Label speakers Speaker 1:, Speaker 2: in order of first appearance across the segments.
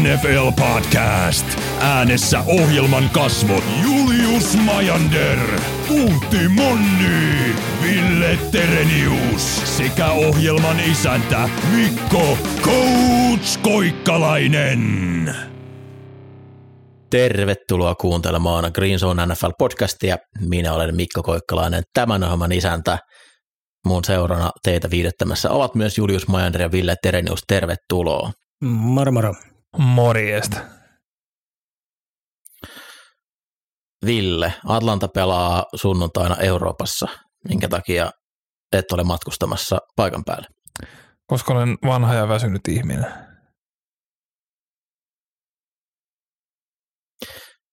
Speaker 1: NFL Podcast. Äänessä ohjelman kasvot Julius Majander, Puutti Monni, Ville Terenius sekä ohjelman isäntä Mikko Coach Koikkalainen.
Speaker 2: Tervetuloa kuuntelemaan Green Zone NFL podcastia. Minä olen Mikko Koikkalainen, tämän ohjelman isäntä. Mun seurana teitä viidettämässä ovat myös Julius Majander ja Ville Terenius. Tervetuloa.
Speaker 3: Moro moro.
Speaker 4: Morjesta.
Speaker 2: Ville, Atlanta pelaa sunnuntaina Euroopassa. Minkä takia et ole matkustamassa paikan päälle?
Speaker 4: Koska olen vanha ja väsynyt ihminen.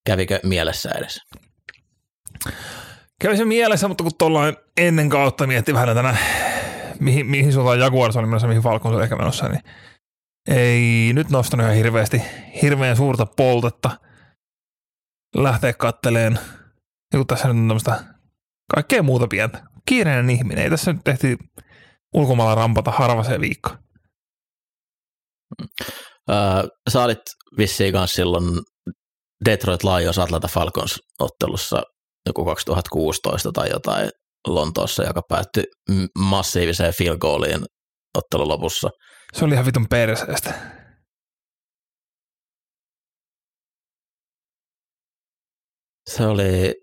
Speaker 2: Kävikö mielessä edes?
Speaker 4: Kävi se mielessä, mutta kun tuollain ennen kautta mietti vähän tänä, mihin, mihin suuntaan Jaguars oli menossa, mihin Falcons oli ehkä menossa, niin ei nyt nostanut ihan hirveästi, hirveän suurta poltetta lähteä katteleen. Ja kun tässä nyt on tämmöistä kaikkea muuta pientä. Kiireinen ihminen. Ei tässä nyt tehty ulkomailla rampata harva se viikko.
Speaker 2: Öö, sä olit vissiin kanssa silloin Detroit Lions Atlanta Falcons ottelussa joku 2016 tai jotain Lontoossa, joka päättyi massiiviseen field goaliin ottelun lopussa.
Speaker 4: Se oli ihan vitun perseestä.
Speaker 2: Se oli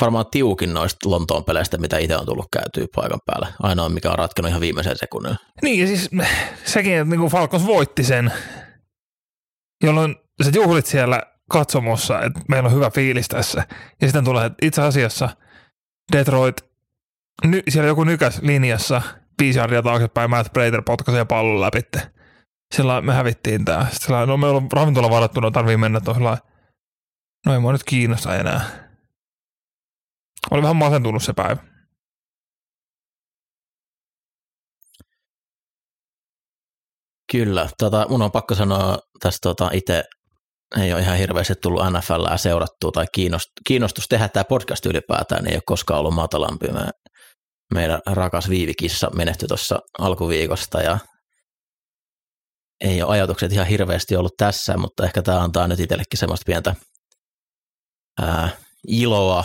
Speaker 2: varmaan tiukin noista Lontoon peleistä, mitä itse on tullut käytyä paikan päällä. Ainoa, mikä on ratkennut ihan viimeisen sekunnin.
Speaker 4: Niin, ja siis sekin, että niin Falcons voitti sen, jolloin sä juhlit siellä katsomossa, että meillä on hyvä fiilis tässä. Ja sitten tulee, että itse asiassa Detroit, ny, siellä joku nykäs linjassa, viisi jardia taaksepäin, Matt Prater potkaisi ja pallon läpi. Sillä me hävittiin tää. Sillä no meillä on ravintola varattuna, tarvii mennä tuolla. No ei mua nyt kiinnosta enää. Oli vähän masentunut se päivä.
Speaker 2: Kyllä, tota, mun on pakko sanoa tästä tota, itse ei ole ihan hirveästi tullut NFLää seurattua tai kiinnostus tehdä tämä podcast ylipäätään, niin ei ole koskaan ollut matalampi. Me, meidän rakas Viivikissa menehtyi tuossa alkuviikosta ja ei ole ajatukset ihan hirveästi ollut tässä, mutta ehkä tämä antaa nyt itsellekin semmoista pientä ää, iloa,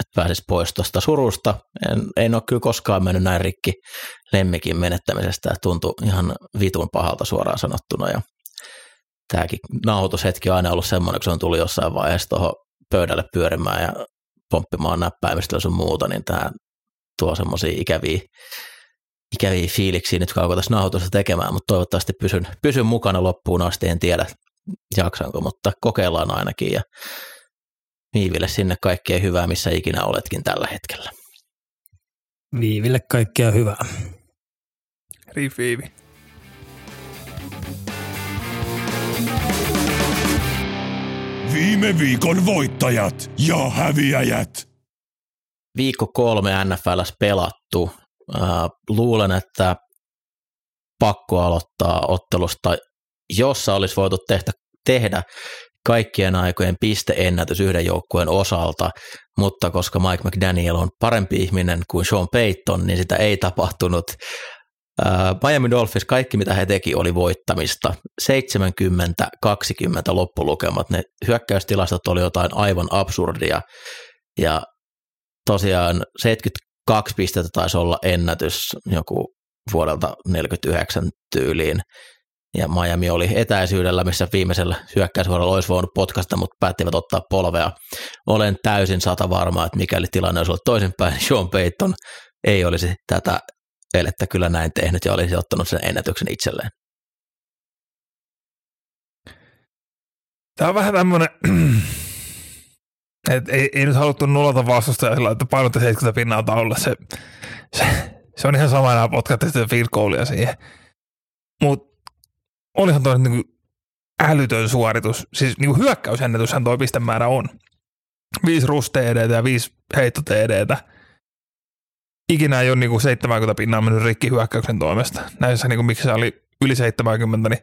Speaker 2: että pääsisi pois tuosta surusta. En, en ole kyllä koskaan mennyt näin rikki lemmikin menettämisestä, tuntui ihan vitun pahalta suoraan sanottuna ja tämäkin nauhoitushetki on aina ollut semmoinen, kun se on tullut jossain vaiheessa tuohon pöydälle pyörimään ja pomppimaan näppäimistä ja sun muuta, niin tämä tuo semmoisia ikäviä, ikäviä fiiliksiä nyt, kun tässä nauhoitusta tekemään, mutta toivottavasti pysyn, pysyn mukana loppuun asti, en tiedä jaksanko, mutta kokeillaan ainakin ja Viiville sinne kaikkea hyvää, missä ikinä oletkin tällä hetkellä.
Speaker 3: Viiville kaikkea hyvää.
Speaker 4: Riif
Speaker 1: Viime viikon voittajat ja häviäjät.
Speaker 2: Viikko kolme NFLs pelattu. Äh, luulen, että pakko aloittaa ottelusta, jossa olisi voitu tehdä, tehdä kaikkien aikojen pisteennätys yhden joukkueen osalta, mutta koska Mike McDaniel on parempi ihminen kuin Sean Payton, niin sitä ei tapahtunut. Miami Dolphins, kaikki mitä he teki oli voittamista. 70-20 loppulukemat. Ne hyökkäystilastot oli jotain aivan absurdia. Ja tosiaan 72 pistettä taisi olla ennätys joku vuodelta 49 tyyliin. Ja Miami oli etäisyydellä, missä viimeisellä hyökkäysvuorolla olisi voinut potkasta, mutta päättivät ottaa polvea. Olen täysin sata varma, että mikäli tilanne olisi ollut toisinpäin, Sean Payton ei olisi tätä elettä kyllä näin tehnyt ja olisi ottanut sen ennätyksen itselleen.
Speaker 4: Tämä on vähän tämmöinen, että ei, ei nyt haluttu nullata vastustajaa sillä, että painotte 70 pinnaa taululla. Se, se, se, on ihan sama enää potkatte sitä field siihen. Mutta olihan toi niin älytön suoritus. Siis niin hyökkäysennätyshän toi pistemäärä on. Viisi rusteedeitä ja viisi heitto ikinä ei ole niin kuin 70 pinnaa mennyt rikki hyökkäyksen toimesta. Näissä niin kuin, miksi se oli yli 70, niin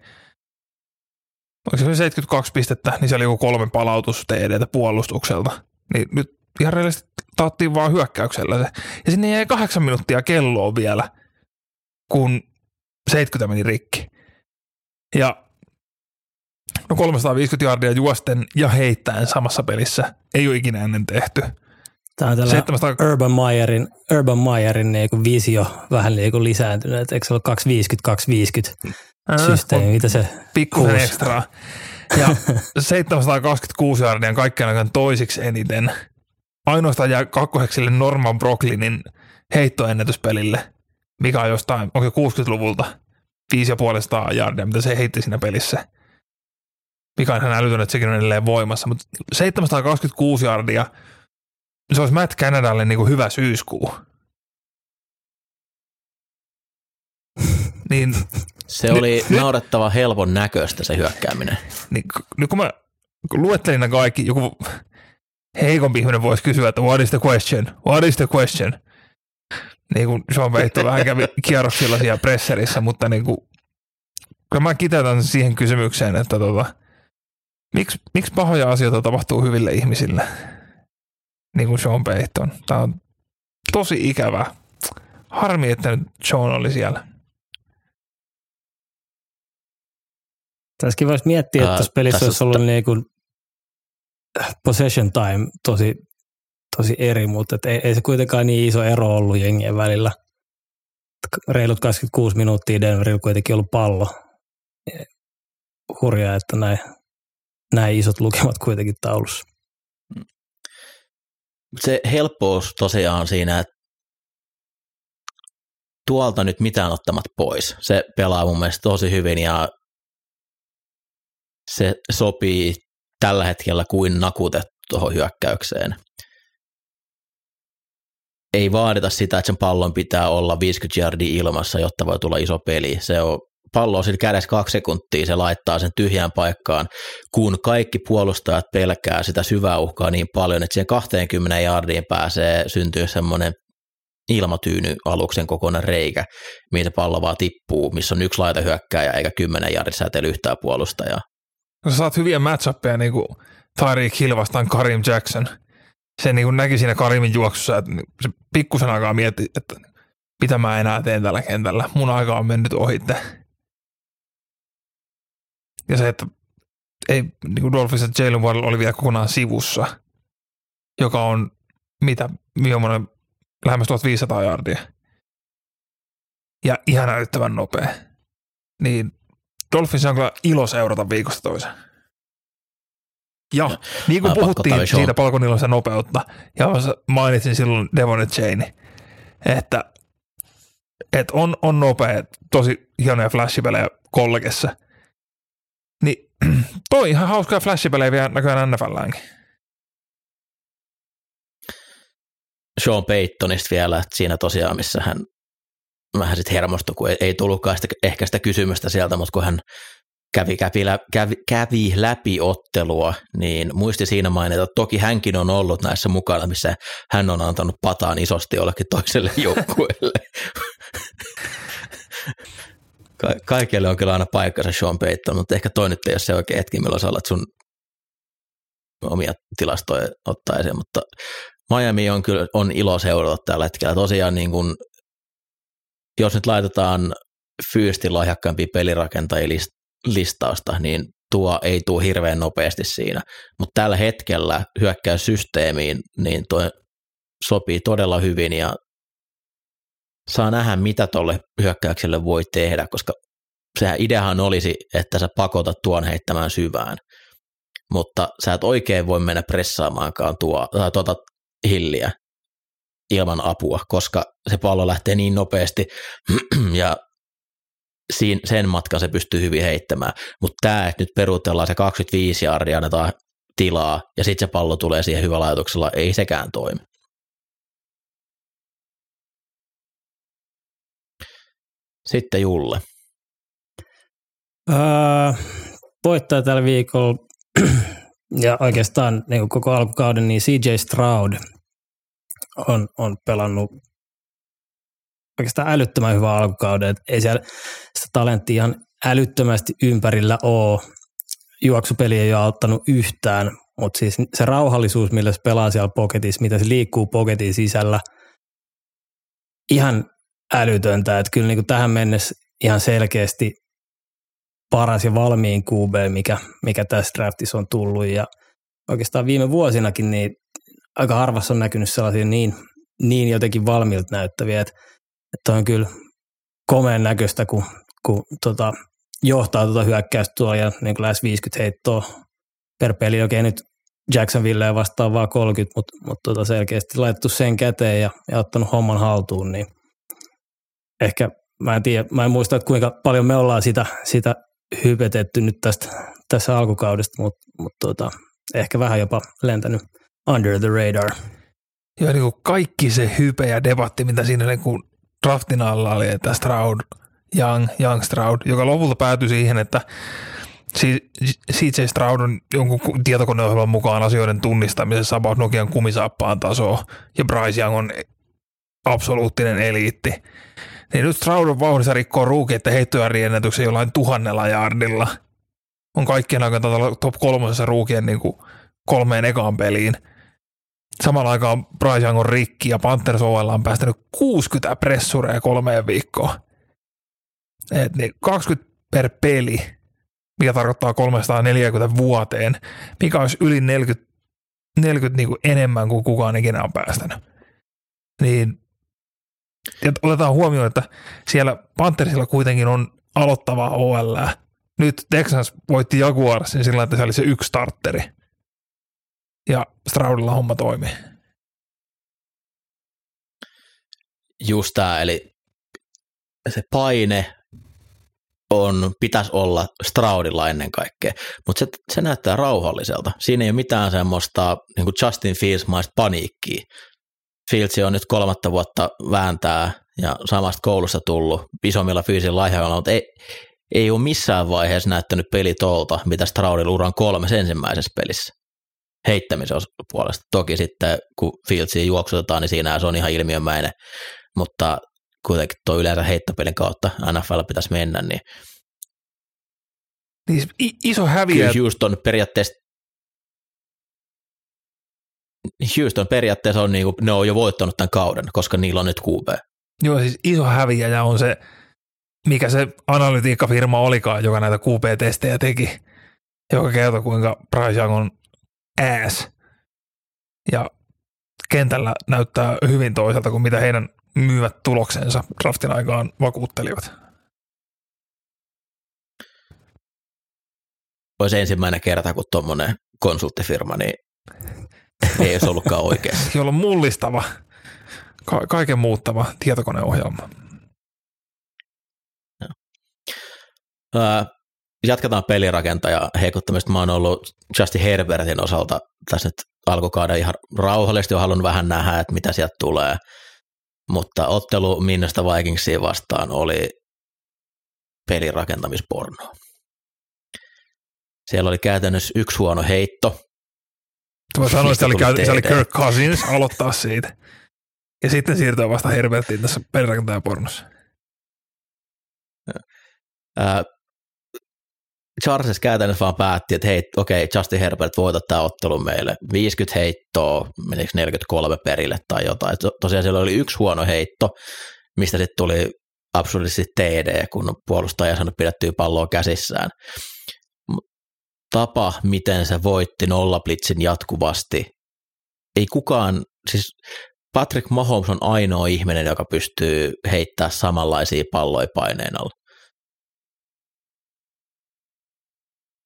Speaker 4: oliko se 72 pistettä, niin se oli joku kolme palautus TDtä puolustukselta. Niin nyt ihan reellisesti taattiin vaan hyökkäyksellä se. Ja sinne jäi kahdeksan minuuttia kelloa vielä, kun 70 meni rikki. Ja No 350 jardia juosten ja heittäen samassa pelissä ei ole ikinä ennen tehty.
Speaker 3: Tämä on tällä
Speaker 4: 700
Speaker 3: Urban Meyerin, Urban Meyerin niin visio vähän niin kuin lisääntynyt, että eikö se ole 250-250 systeemi, mitä se
Speaker 4: pikkusen
Speaker 3: uusi-
Speaker 4: ekstraa. Ja 726 jardia on kaikkien aikojen toisiksi eniten. Ainoastaan jää kakkoseksi sille Norman Brooklinin heittoennätyspelille, mikä on jostain, onko se 60-luvulta, 5,5 jardia, mitä se heitti siinä pelissä. Mikä on ihan älytön, että sekin on edelleen voimassa. Mutta 726 jardia, se olisi Matt Canadalle niin kuin hyvä syyskuu. Niin
Speaker 2: Se oli
Speaker 4: nyt-
Speaker 2: naurettava helpon näköistä se hyökkääminen.
Speaker 4: niin nyt kun mä kun luettelin nämä kaikki, joku heikompi ihminen voisi kysyä, että what is the question? What is the question? Niin kuin Sean Peitto vähän kävi kierroksilla siellä presserissä, mutta niin kuin, kyllä mä kiteytän siihen kysymykseen, että tota, miksi, miksi pahoja asioita tapahtuu hyville ihmisille, niin kuin Sean Payton. Tämä on tosi ikävä. Harmi, että nyt Sean oli siellä.
Speaker 3: Tässäkin voisi miettiä, että tässä pelissä olisi
Speaker 2: on
Speaker 3: ollut niin kuin possession time tosi, tosi eri, mutta et ei, ei, se kuitenkaan niin iso ero ollut jengien välillä. Reilut 26 minuuttia Denverillä kuitenkin ollut pallo. Hurjaa, että näin, näin isot lukemat kuitenkin taulussa.
Speaker 2: Se helppous tosiaan siinä, että tuolta nyt mitään ottamat pois. Se pelaa mun mielestä tosi hyvin ja se sopii tällä hetkellä kuin nakutettu tuohon hyökkäykseen. Ei vaadita sitä, että sen pallon pitää olla 50 yardia ilmassa, jotta voi tulla iso peli. Se on pallo on sillä kädessä kaksi sekuntia, se laittaa sen tyhjään paikkaan, kun kaikki puolustajat pelkää sitä syvää uhkaa niin paljon, että siihen 20 jardiin pääsee syntyy semmoinen ilmatyyny aluksen kokoinen reikä, mihin se pallo vaan tippuu, missä on yksi laita hyökkääjä eikä 10 jardin säteily yhtään puolustajaa.
Speaker 4: kun sä saat hyviä matchappeja niin kuin Tyreek Hill vastaan Karim Jackson, se niin kuin näki siinä Karimin juoksussa, että se pikkusen aikaa mietti, että mitä mä enää teen tällä kentällä. Mun aika on mennyt ohitte. Ja se, että ei, niin kuin Dolphins ja Jalen Waddle oli vielä kokonaan sivussa, joka on mitä, millainen lähemmäs 1500 jardia. Ja ihan älyttävän nopea. Niin Dolphins on kyllä ilo seurata viikosta toiseen. Ja niin kuin puhuttiin siitä palkonilosta nopeutta, ja mainitsin silloin Devon ja Cheney, että, että on, on nopea, tosi hienoja flashipelejä kollegessa. Toi ihan hauskaa flashipelejä vielä näköjään NFLäänkin.
Speaker 2: Sean Paytonista vielä, että siinä tosiaan, missä hän vähän sitten hermostui, kun ei, ei tullutkaan sitä, ehkä sitä kysymystä sieltä, mutta kun hän kävi, kävi, kävi, kävi läpi ottelua, niin muisti siinä mainita, että toki hänkin on ollut näissä mukana, missä hän on antanut pataan isosti jollekin toiselle joukkueelle. Ka- kaikille on kyllä aina paikkansa Sean Payton, mutta ehkä toi nyt ei ole se oikein hetki, milloin sä sun omia tilastoja ottaa esiin, mutta Miami on kyllä on ilo seurata tällä hetkellä. Tosiaan niin kuin, jos nyt laitetaan fyysisesti lahjakkaimpia pelirakentajia list- listausta, niin tuo ei tule hirveän nopeasti siinä. Mutta tällä hetkellä hyökkäyssysteemiin, niin tuo sopii todella hyvin ja saa nähdä, mitä tuolle hyökkäykselle voi tehdä, koska sehän ideahan olisi, että sä pakotat tuon heittämään syvään, mutta sä et oikein voi mennä pressaamaankaan tuo, tai tuota hilliä ilman apua, koska se pallo lähtee niin nopeasti ja siinä, sen matkan se pystyy hyvin heittämään. Mutta tämä, että nyt peruutellaan se 25 jardia, annetaan tilaa ja sitten se pallo tulee siihen hyvällä ajatuksella, ei sekään toimi. Sitten Julle.
Speaker 3: Öö, voittaja tällä viikolla ja oikeastaan niin kuin koko alkukauden, niin CJ Stroud on, on pelannut oikeastaan älyttömän hyvää alkukauden. Et ei siellä sitä talenttia ihan älyttömästi ympärillä ole. Juoksupeli ei ole auttanut yhtään, mutta siis se rauhallisuus, millä se pelaa siellä poketissa, mitä se liikkuu poketin sisällä, ihan älytöntä. Että kyllä niin kuin tähän mennessä ihan selkeästi paras ja valmiin QB, mikä, mikä tässä draftissa on tullut. Ja oikeastaan viime vuosinakin niin aika harvassa on näkynyt sellaisia niin, niin jotenkin valmiilta näyttäviä, että, että on kyllä komeen näköistä, kun, kun tota, johtaa tuota hyökkäystä tuolla ja niin kuin lähes 50 heittoa per peli. Okei, nyt Jacksonville vastaan vaan 30, mutta, mutta tota selkeästi laitettu sen käteen ja, ja ottanut homman haltuun, niin ehkä mä en tiedä, mä en muista, että kuinka paljon me ollaan sitä, sitä hypetetty nyt tästä, tässä alkukaudesta, mutta, mutta tota, ehkä vähän jopa lentänyt under the radar.
Speaker 4: Ja niin kuin kaikki se hype ja debatti, mitä siinä niin kuin draftin alla oli, että Stroud, Young, Young Stroud, joka lopulta päätyi siihen, että CJ Stroud on jonkun tietokoneohjelman mukaan asioiden tunnistamisessa about Nokian kumisaappaan tasoa ja Bryce Young on absoluuttinen eliitti. Niin nyt Stroud on vauhdissa rikkoo heittoja riennätyksen jollain tuhannella jardilla. On kaikkien aikaan top kolmosessa ruukien niin kuin kolmeen ekaan peliin. Samalla aikaan Bryce Young on rikki ja Panthers OL on päästänyt 60 pressureja kolmeen viikkoon. Et niin 20 per peli, mikä tarkoittaa 340 vuoteen, mikä olisi yli 40, 40 niin kuin enemmän kuin kukaan ikinä on päästänyt. Niin ja otetaan huomioon, että siellä Panthersilla kuitenkin on aloittavaa OL. Nyt Texans voitti Jaguarsin sillä että se oli se yksi starteri. Ja Stroudilla homma toimii.
Speaker 2: Just tämä, eli se paine on, pitäisi olla Straudilla ennen kaikkea, mutta se, se näyttää rauhalliselta. Siinä ei ole mitään semmoista niin Justin Fields-maista paniikkiä. Fields on nyt kolmatta vuotta vääntää ja samasta koulusta tullut isommilla fyysisillä lahjoilla, mutta ei, ei ole missään vaiheessa näyttänyt peli tolta, mitä Straudilla uran kolmes ensimmäisessä pelissä heittämisen puolesta. Toki sitten, kun Fieldsia juoksutetaan, niin siinä se on ihan ilmiömäinen, mutta kuitenkin tuo yleensä heittopelin kautta NFL pitäisi mennä, niin
Speaker 4: niin iso häviö.
Speaker 2: Kyllä Houston periaatteessa Houston periaatteessa on niinku, ne on jo voittanut tämän kauden, koska niillä on nyt QB.
Speaker 4: Joo, siis iso häviäjä on se, mikä se analytiikkafirma olikaan, joka näitä QB-testejä teki, joka kertoo kuinka Bryce Young on ass. Ja kentällä näyttää hyvin toiselta kuin mitä heidän myyvät tuloksensa draftin aikaan vakuuttelivat.
Speaker 2: Olisi ensimmäinen kerta, kun tuommoinen konsulttifirma, niin ei olisi ollutkaan oikein.
Speaker 4: Jolla on mullistava, ka- kaiken muuttava tietokoneohjelma.
Speaker 2: jatketaan pelirakentaja heikuttamista. Mä oon ollut Justin Herbertin osalta tässä nyt alkukauden ihan rauhallisesti on halunnut vähän nähdä, että mitä sieltä tulee. Mutta ottelu Minnasta Vikingsiin vastaan oli pelirakentamisporno. Siellä oli käytännössä yksi huono heitto.
Speaker 4: Mä sanoin, että se oli, se oli Kirk Cousins aloittaa siitä. Ja sitten siirtyä vasta Herbertiin tässä pelirakentajapornossa.
Speaker 2: Charles käytännössä vaan päätti, että hei, okei, okay, Justin Herbert voita tämä ottelu meille. 50 heittoa, menikö 43 perille tai jotain. Tosiaan siellä oli yksi huono heitto, mistä sitten tuli absurdisti TD, kun puolustaja sanoi pidettyä palloa käsissään. Tapa, miten se voitti nollablitzin jatkuvasti. Ei kukaan, siis Patrick Mahomes on ainoa ihminen, joka pystyy heittämään samanlaisia palloja paineen alla.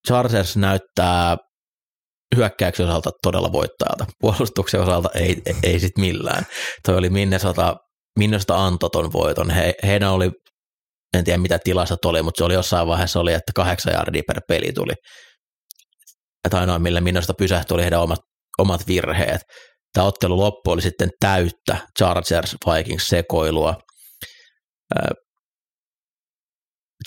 Speaker 2: Chargers näyttää hyökkäyksen osalta todella voittajalta. Puolustuksen osalta ei, ei, ei sit millään. Toi oli Minnesota, Minnesota antoi ton voiton. He, heidän oli, en tiedä mitä tilassa oli, mutta se oli jossain vaiheessa oli, että kahdeksan jardia per peli tuli. Että ainoa, millä Minnesota pysähtyi, oli heidän omat, omat virheet. Tämä ottelu loppu oli sitten täyttä Chargers Vikings sekoilua.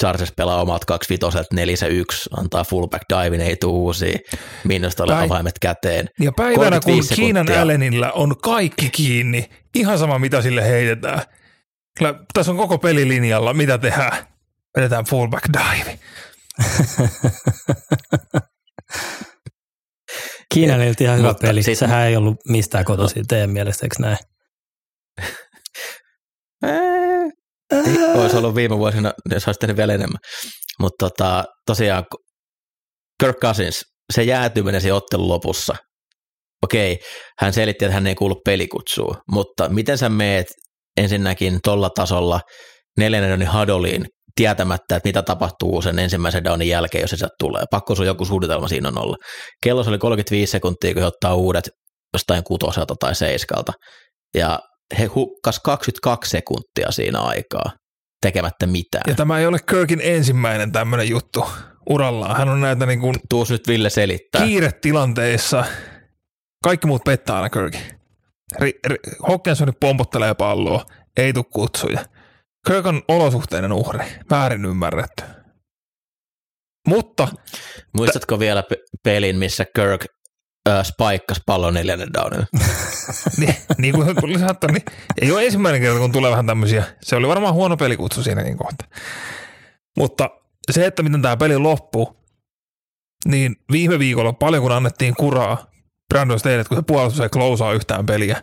Speaker 2: Chargers pelaa omat kaksi vitoset, nelisä yksi, antaa fullback divin, ei tuu uusia, minusta oli Päin... avaimet käteen.
Speaker 4: Ja päivänä kun Kiinan Allenilla on kaikki kiinni, ihan sama mitä sille heitetään. Kyllä, tässä on koko pelilinjalla, mitä tehdään? Vedetään fullback dive.
Speaker 3: Kiinan oli ihan hyvä peli. Sit... Sehän ei ollut mistään kotoisin teidän mielestä, eikö näin?
Speaker 2: olisi ollut viime vuosina, ne olisi tehnyt vielä enemmän. Mutta tota, tosiaan Kirk Cousins, se jäätyminen siinä ottelun lopussa, okei, hän selitti, että hän ei kuulu pelikutsuun, mutta miten sä meet ensinnäkin tuolla tasolla neljännen hadoliin tietämättä, että mitä tapahtuu sen ensimmäisen downin jälkeen, jos se tulee. Pakko sun joku suunnitelma siinä on olla. Kello oli 35 sekuntia, kun he ottaa uudet jostain kutoselta tai seiskalta. Ja he hukkas 22 sekuntia siinä aikaa tekemättä mitään.
Speaker 4: Ja tämä ei ole Kirkin ensimmäinen tämmöinen juttu urallaan. Hän on näitä niin kuin
Speaker 2: Tuus nyt Ville selittää.
Speaker 4: kiiretilanteissa. Kaikki muut pettää aina Kirkin. Ri- pompottelee palloa, ei tule kutsuja. Kirk on olosuhteinen uhri, väärin ymmärretty. Mutta
Speaker 2: Muistatko vielä pe- pelin, missä Kirk äh, spaikkas pallon neljännen downilla?
Speaker 4: niin, niin kuin kun sanottu, niin ei ole ensimmäinen kerta, kun tulee vähän tämmöisiä. Se oli varmaan huono pelikutsu siinäkin kohta. Mutta se, että miten tämä peli loppuu, niin viime viikolla paljon kun annettiin kuraa Brandon Staley, kun se puolustus ei closeaa yhtään peliä.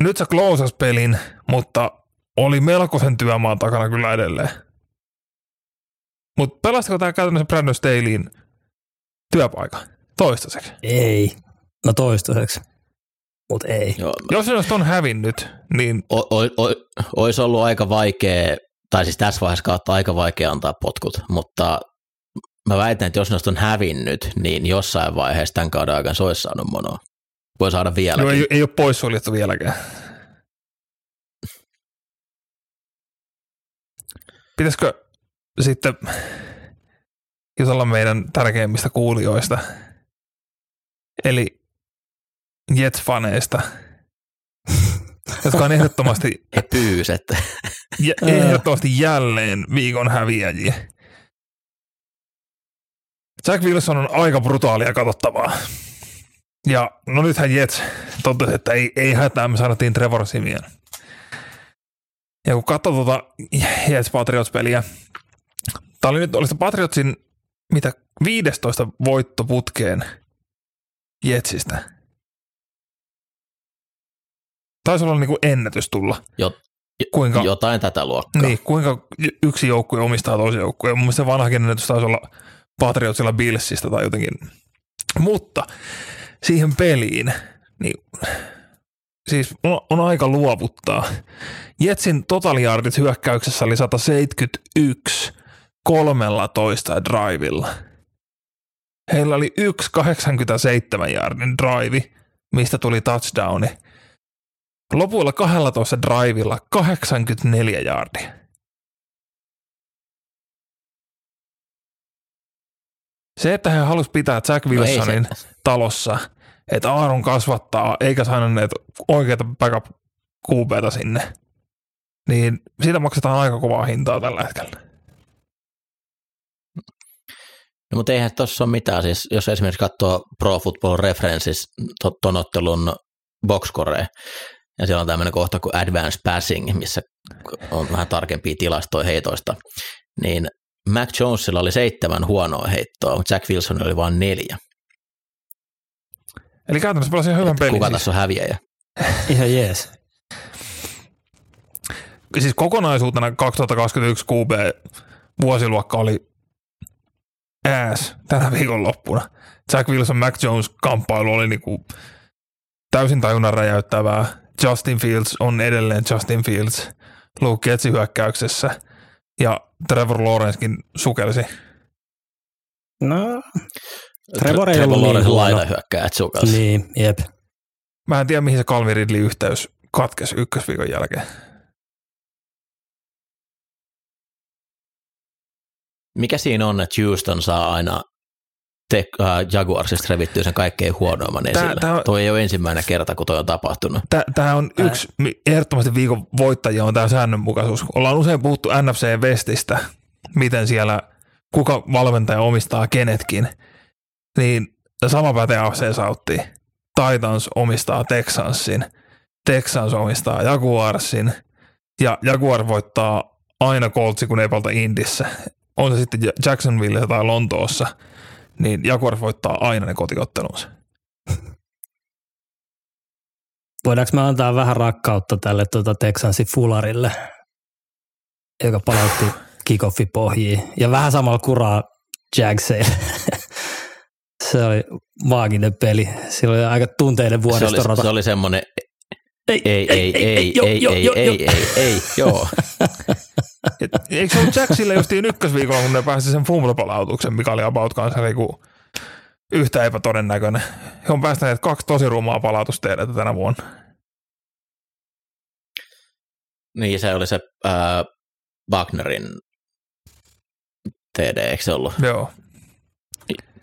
Speaker 4: Nyt se closas pelin, mutta oli melkoisen työmaan takana kyllä edelleen. Mutta pelastiko tämä käytännössä Brandon Staleyin työpaikan toistaiseksi?
Speaker 3: Ei. No toistaiseksi. Mutta ei.
Speaker 2: Joo,
Speaker 4: Jos se ton hävinnyt, niin
Speaker 2: o- o- o- olisi ollut aika vaikea, tai siis tässä vaiheessa kautta aika vaikea antaa potkut, mutta mä väitän, että jos ne on hävinnyt, niin jossain vaiheessa tämän kauden aikana se olisi saanut monoa. Voi saada
Speaker 4: Joo,
Speaker 2: vieläkin.
Speaker 4: ei, ei ole poissuljettu vieläkään. Pitäisikö sitten jutella meidän tärkeimmistä kuulijoista, eli Jets-faneista, jotka on ehdottomasti,
Speaker 2: He pyys, että
Speaker 4: jä, ehdottomasti jälleen viikon häviäjiä. Jack Wilson on aika brutaalia katsottavaa. Ja no nythän Jets totesi, että ei, ei hätää, me saatiin Trevor Simian. Ja kun katsoo tuota Jets Patriots-peliä, tää oli nyt, oli se Patriotsin mitä 15 voittoputkeen Jetsistä. Taisi olla niinku ennätys tulla.
Speaker 2: Jo-
Speaker 4: kuinka,
Speaker 2: jotain tätä luokkaa.
Speaker 4: niin, kuinka yksi joukkue omistaa toisen joukkueen. Mun mielestä se vanhakin ennätys taisi olla Patriotsilla Billsistä tai jotenkin. Mutta siihen peliin, niin siis on, on aika luovuttaa. Jetsin totaliardit hyökkäyksessä oli 171 13 drivilla. Heillä oli yksi 87 yardin drive, mistä tuli touchdowni. Lopuilla 12 drivilla 84 yardia. Se, että he halusivat pitää Jack
Speaker 2: No
Speaker 4: Wilsonin
Speaker 2: se,
Speaker 4: talossa, että Aaron kasvattaa, eikä saaneet oikeita backup QBtä sinne, niin siitä maksetaan aika kovaa hintaa tällä hetkellä.
Speaker 2: no, mutta eihän tuossa ole mitään. Siis, jos esimerkiksi katsoo Pro Football References to- ton ottelun boxcore, ja siellä on tämmöinen kohta kuin Advanced Passing, missä on vähän tarkempia tilastoja heitoista, niin Mac Jonesilla oli seitsemän huonoa heittoa, mutta Jack Wilson oli vain neljä.
Speaker 4: Eli käytännössä pelasi ihan hyvän pelin.
Speaker 2: Kuka
Speaker 4: siis.
Speaker 2: tässä on häviäjä?
Speaker 3: Ihan jees.
Speaker 4: siis kokonaisuutena 2021 QB vuosiluokka oli ääs tänä viikonloppuna. Jack Wilson, Mac Jones kamppailu oli niinku täysin tajunnan räjäyttävää. Justin Fields on edelleen Justin Fields Luke Getsin hyökkäyksessä ja Trevor Lawrencekin sukelsi.
Speaker 3: No, Trevor ei ollut niin huono.
Speaker 2: laita hyökkää.
Speaker 3: Niin, jep.
Speaker 4: Mä en tiedä, mihin se Calvin Ridley yhteys katkesi ykkösviikon jälkeen.
Speaker 2: Mikä siinä on, että Houston saa aina te, äh, Jaguarsista revittyä sen kaikkein huonoimman
Speaker 4: Tää-
Speaker 2: esille?
Speaker 4: tää on-
Speaker 2: Toi ei ole ensimmäinen kerta, kun toi on tapahtunut.
Speaker 4: Tämä on yksi mi- ehdottomasti viikon voittajia on tämä säännönmukaisuus. Ollaan usein puhuttu NFC Westistä, miten siellä kuka valmentaja omistaa kenetkin. Niin sama pätee AFC Southiin. Titans omistaa Texansin, Texans omistaa Jaguarsin ja Jaguar voittaa aina Coltsi, kun ei palta Indissä. On se sitten Jacksonville tai Lontoossa, niin Jaguar voittaa aina ne kotiottelunsa.
Speaker 3: Voidaanko me antaa vähän rakkautta tälle tuota Texansin fularille? joka palautti kickoffi pohjiin. Ja vähän samalla kuraa Jagseille. Se oli maaginen peli. Se oli aika tunteiden vuodesta.
Speaker 2: Se oli, se oli semmoinen ei, ei, ei, ei, ei, ei, ei, ei, ei, joo.
Speaker 4: Eikö se ollut Jacksille justiin ykkösviikolla, kun ne pääsi sen fumble-palautuksen, mikä oli about kanssa niinku yhtä epätodennäköinen. He on päästäneet kaksi tosi rumaa palautusteidätä tänä vuonna.
Speaker 2: Niin, se oli se äh, Wagnerin TD, eikö se ollut?
Speaker 4: Joo,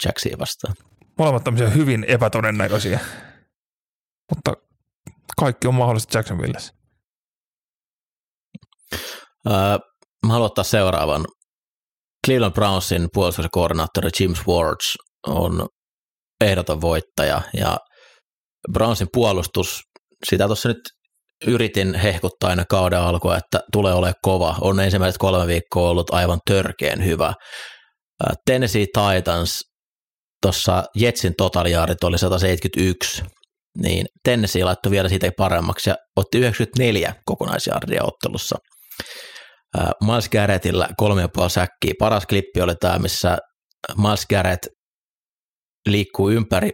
Speaker 2: Jacksia vastaan?
Speaker 4: Molemmat tämmöisiä hyvin epätodennäköisiä. Mutta kaikki on mahdollista Jacksonvillessä.
Speaker 2: Öö, mä haluan ottaa seuraavan. Cleveland Brownsin puolustuskoordinaattori Jim Swartz on ehdoton voittaja ja Brownsin puolustus, sitä tuossa nyt yritin hehkuttaa aina kauden alkua, että tulee olemaan kova. On ensimmäiset kolme viikkoa ollut aivan törkeen hyvä. Öö, Tennessee Titans, tuossa Jetsin totaliaarit oli 171, niin Tennessee laittoi vielä siitä paremmaksi ja otti 94 kokonaisjaardia ottelussa. Äh, Miles Garrettillä kolme ja puoli säkkiä. Paras klippi oli tämä, missä Miles Garrett liikkuu ympäri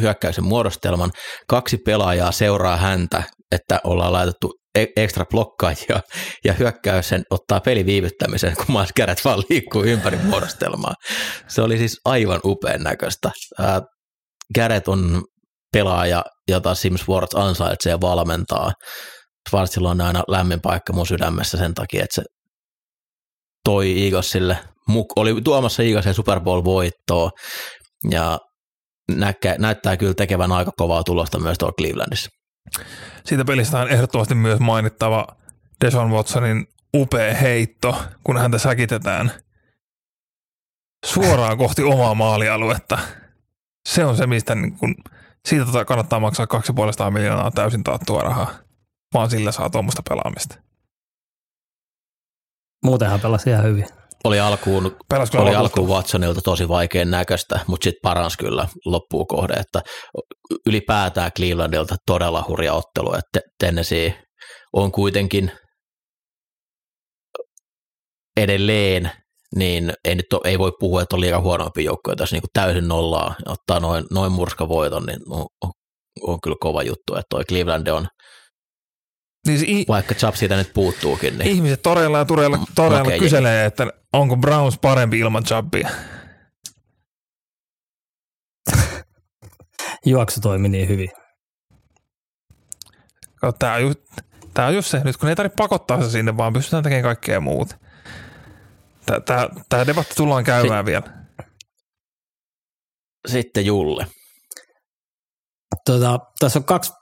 Speaker 2: hyökkäyksen muodostelman. Kaksi pelaajaa seuraa häntä, että ollaan laitettu ekstra blokkaajia ja hyökkäys sen ottaa peliviivyttämisen, kun Garrett vaan liikkuu ympäri muodostelmaa. Se oli siis aivan upean näköistä. Garrett on pelaaja, jota Sims Ward ansaitsee valmentaa. Schwarzilla on aina lämmin paikka mun sydämessä sen takia, että se toi Eaglesille, oli tuomassa Eaglesille Super Bowl-voittoa ja näkää, näyttää kyllä tekevän aika kovaa tulosta myös tuolla Clevelandissa.
Speaker 4: Siitä pelistä on ehdottomasti myös mainittava Deshaun Watsonin upea heitto, kun häntä säkitetään suoraan kohti omaa maalialuetta. Se on se, mistä niin kun, siitä tota kannattaa maksaa 2,5 miljoonaa täysin taattua rahaa, vaan sillä saa tuommoista pelaamista.
Speaker 3: Muutenhan pelasi ihan hyvin.
Speaker 2: Oli alkuun, oli alkuun Watsonilta tosi vaikean näköistä, mutta sitten paransi kyllä loppuun kohde, että ylipäätään Clevelandilta todella hurja ottelu, että Tennessee on kuitenkin edelleen, niin ei, nyt ole, ei voi puhua, että on liian huonompi joukkoja tässä niin kuin täysin nollaa, ottaa noin, noin murskavoiton, niin on, on, on kyllä kova juttu, että toi Cleveland on,
Speaker 4: Niin se i-
Speaker 2: vaikka Chubb siitä nyt puuttuukin, niin
Speaker 4: ihmiset toreilla ja tureilla, toreilla
Speaker 2: Makea
Speaker 4: kyselee, että onko Browns parempi ilman Chubbia.
Speaker 3: Juoksu toimi niin hyvin.
Speaker 4: Tämä on, just, tää on just se, nyt kun ei tarvitse pakottaa se sinne, vaan pystytään tekemään kaikkea muuta. Tämä debatti tullaan käymään vielä.
Speaker 2: sitten Julle.
Speaker 3: Tota, tässä on kaksi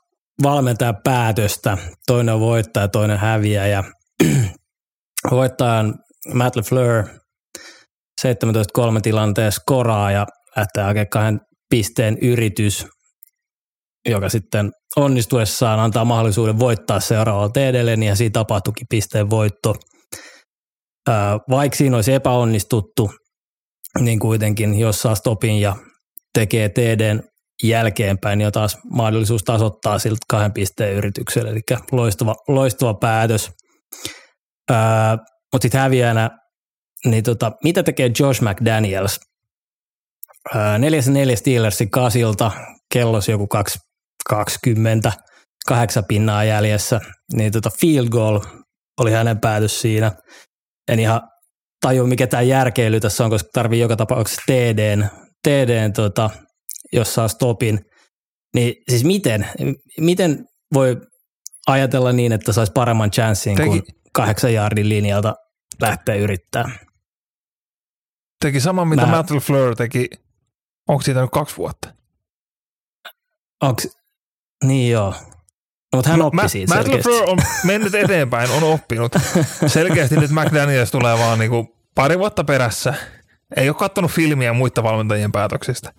Speaker 3: valmentajan päätöstä. Toinen on voittaja, toinen häviäjä. Voittajan Matt LeFleur 17-3 tilanteen skoraa ja lähtee oikein kahden pisteen yritys, joka sitten onnistuessaan antaa mahdollisuuden voittaa seuraavalla TDlle, niin ja siinä tapahtuikin pisteen voitto. Vaikka siinä olisi epäonnistuttu, niin kuitenkin jos saa stopin ja tekee TDn jälkeenpäin, niin on taas mahdollisuus tasoittaa siltä kahden pisteen yritykselle, eli loistava, loistava päätös. Mutta sitten häviänä, niin tota, mitä tekee Josh McDaniels? Ja neljä Steelersin kasilta, kellos joku 20, kahdeksan pinnaa jäljessä, niin tota field goal oli hänen päätös siinä. En ihan tajua, mikä tämä järkeily tässä on, koska tarvii joka tapauksessa TDn, TDn tota, jos saa stopin. Niin siis miten, miten voi ajatella niin, että saisi paremman chanssin
Speaker 4: Teki-
Speaker 3: kuin kahdeksan jardin linjalta lähteä yrittää?
Speaker 4: Teki sama, mitä
Speaker 3: Mä-
Speaker 4: Matt LeFleur teki, onko siitä nyt kaksi vuotta?
Speaker 3: Onks, niin joo. No, mutta hän oppi
Speaker 4: Matt,
Speaker 3: siitä
Speaker 4: Matt. LeFleur on mennyt eteenpäin, on oppinut. Selkeästi nyt McDaniels tulee vaan niinku pari vuotta perässä. Ei ole katsonut filmiä muita valmentajien päätöksistä.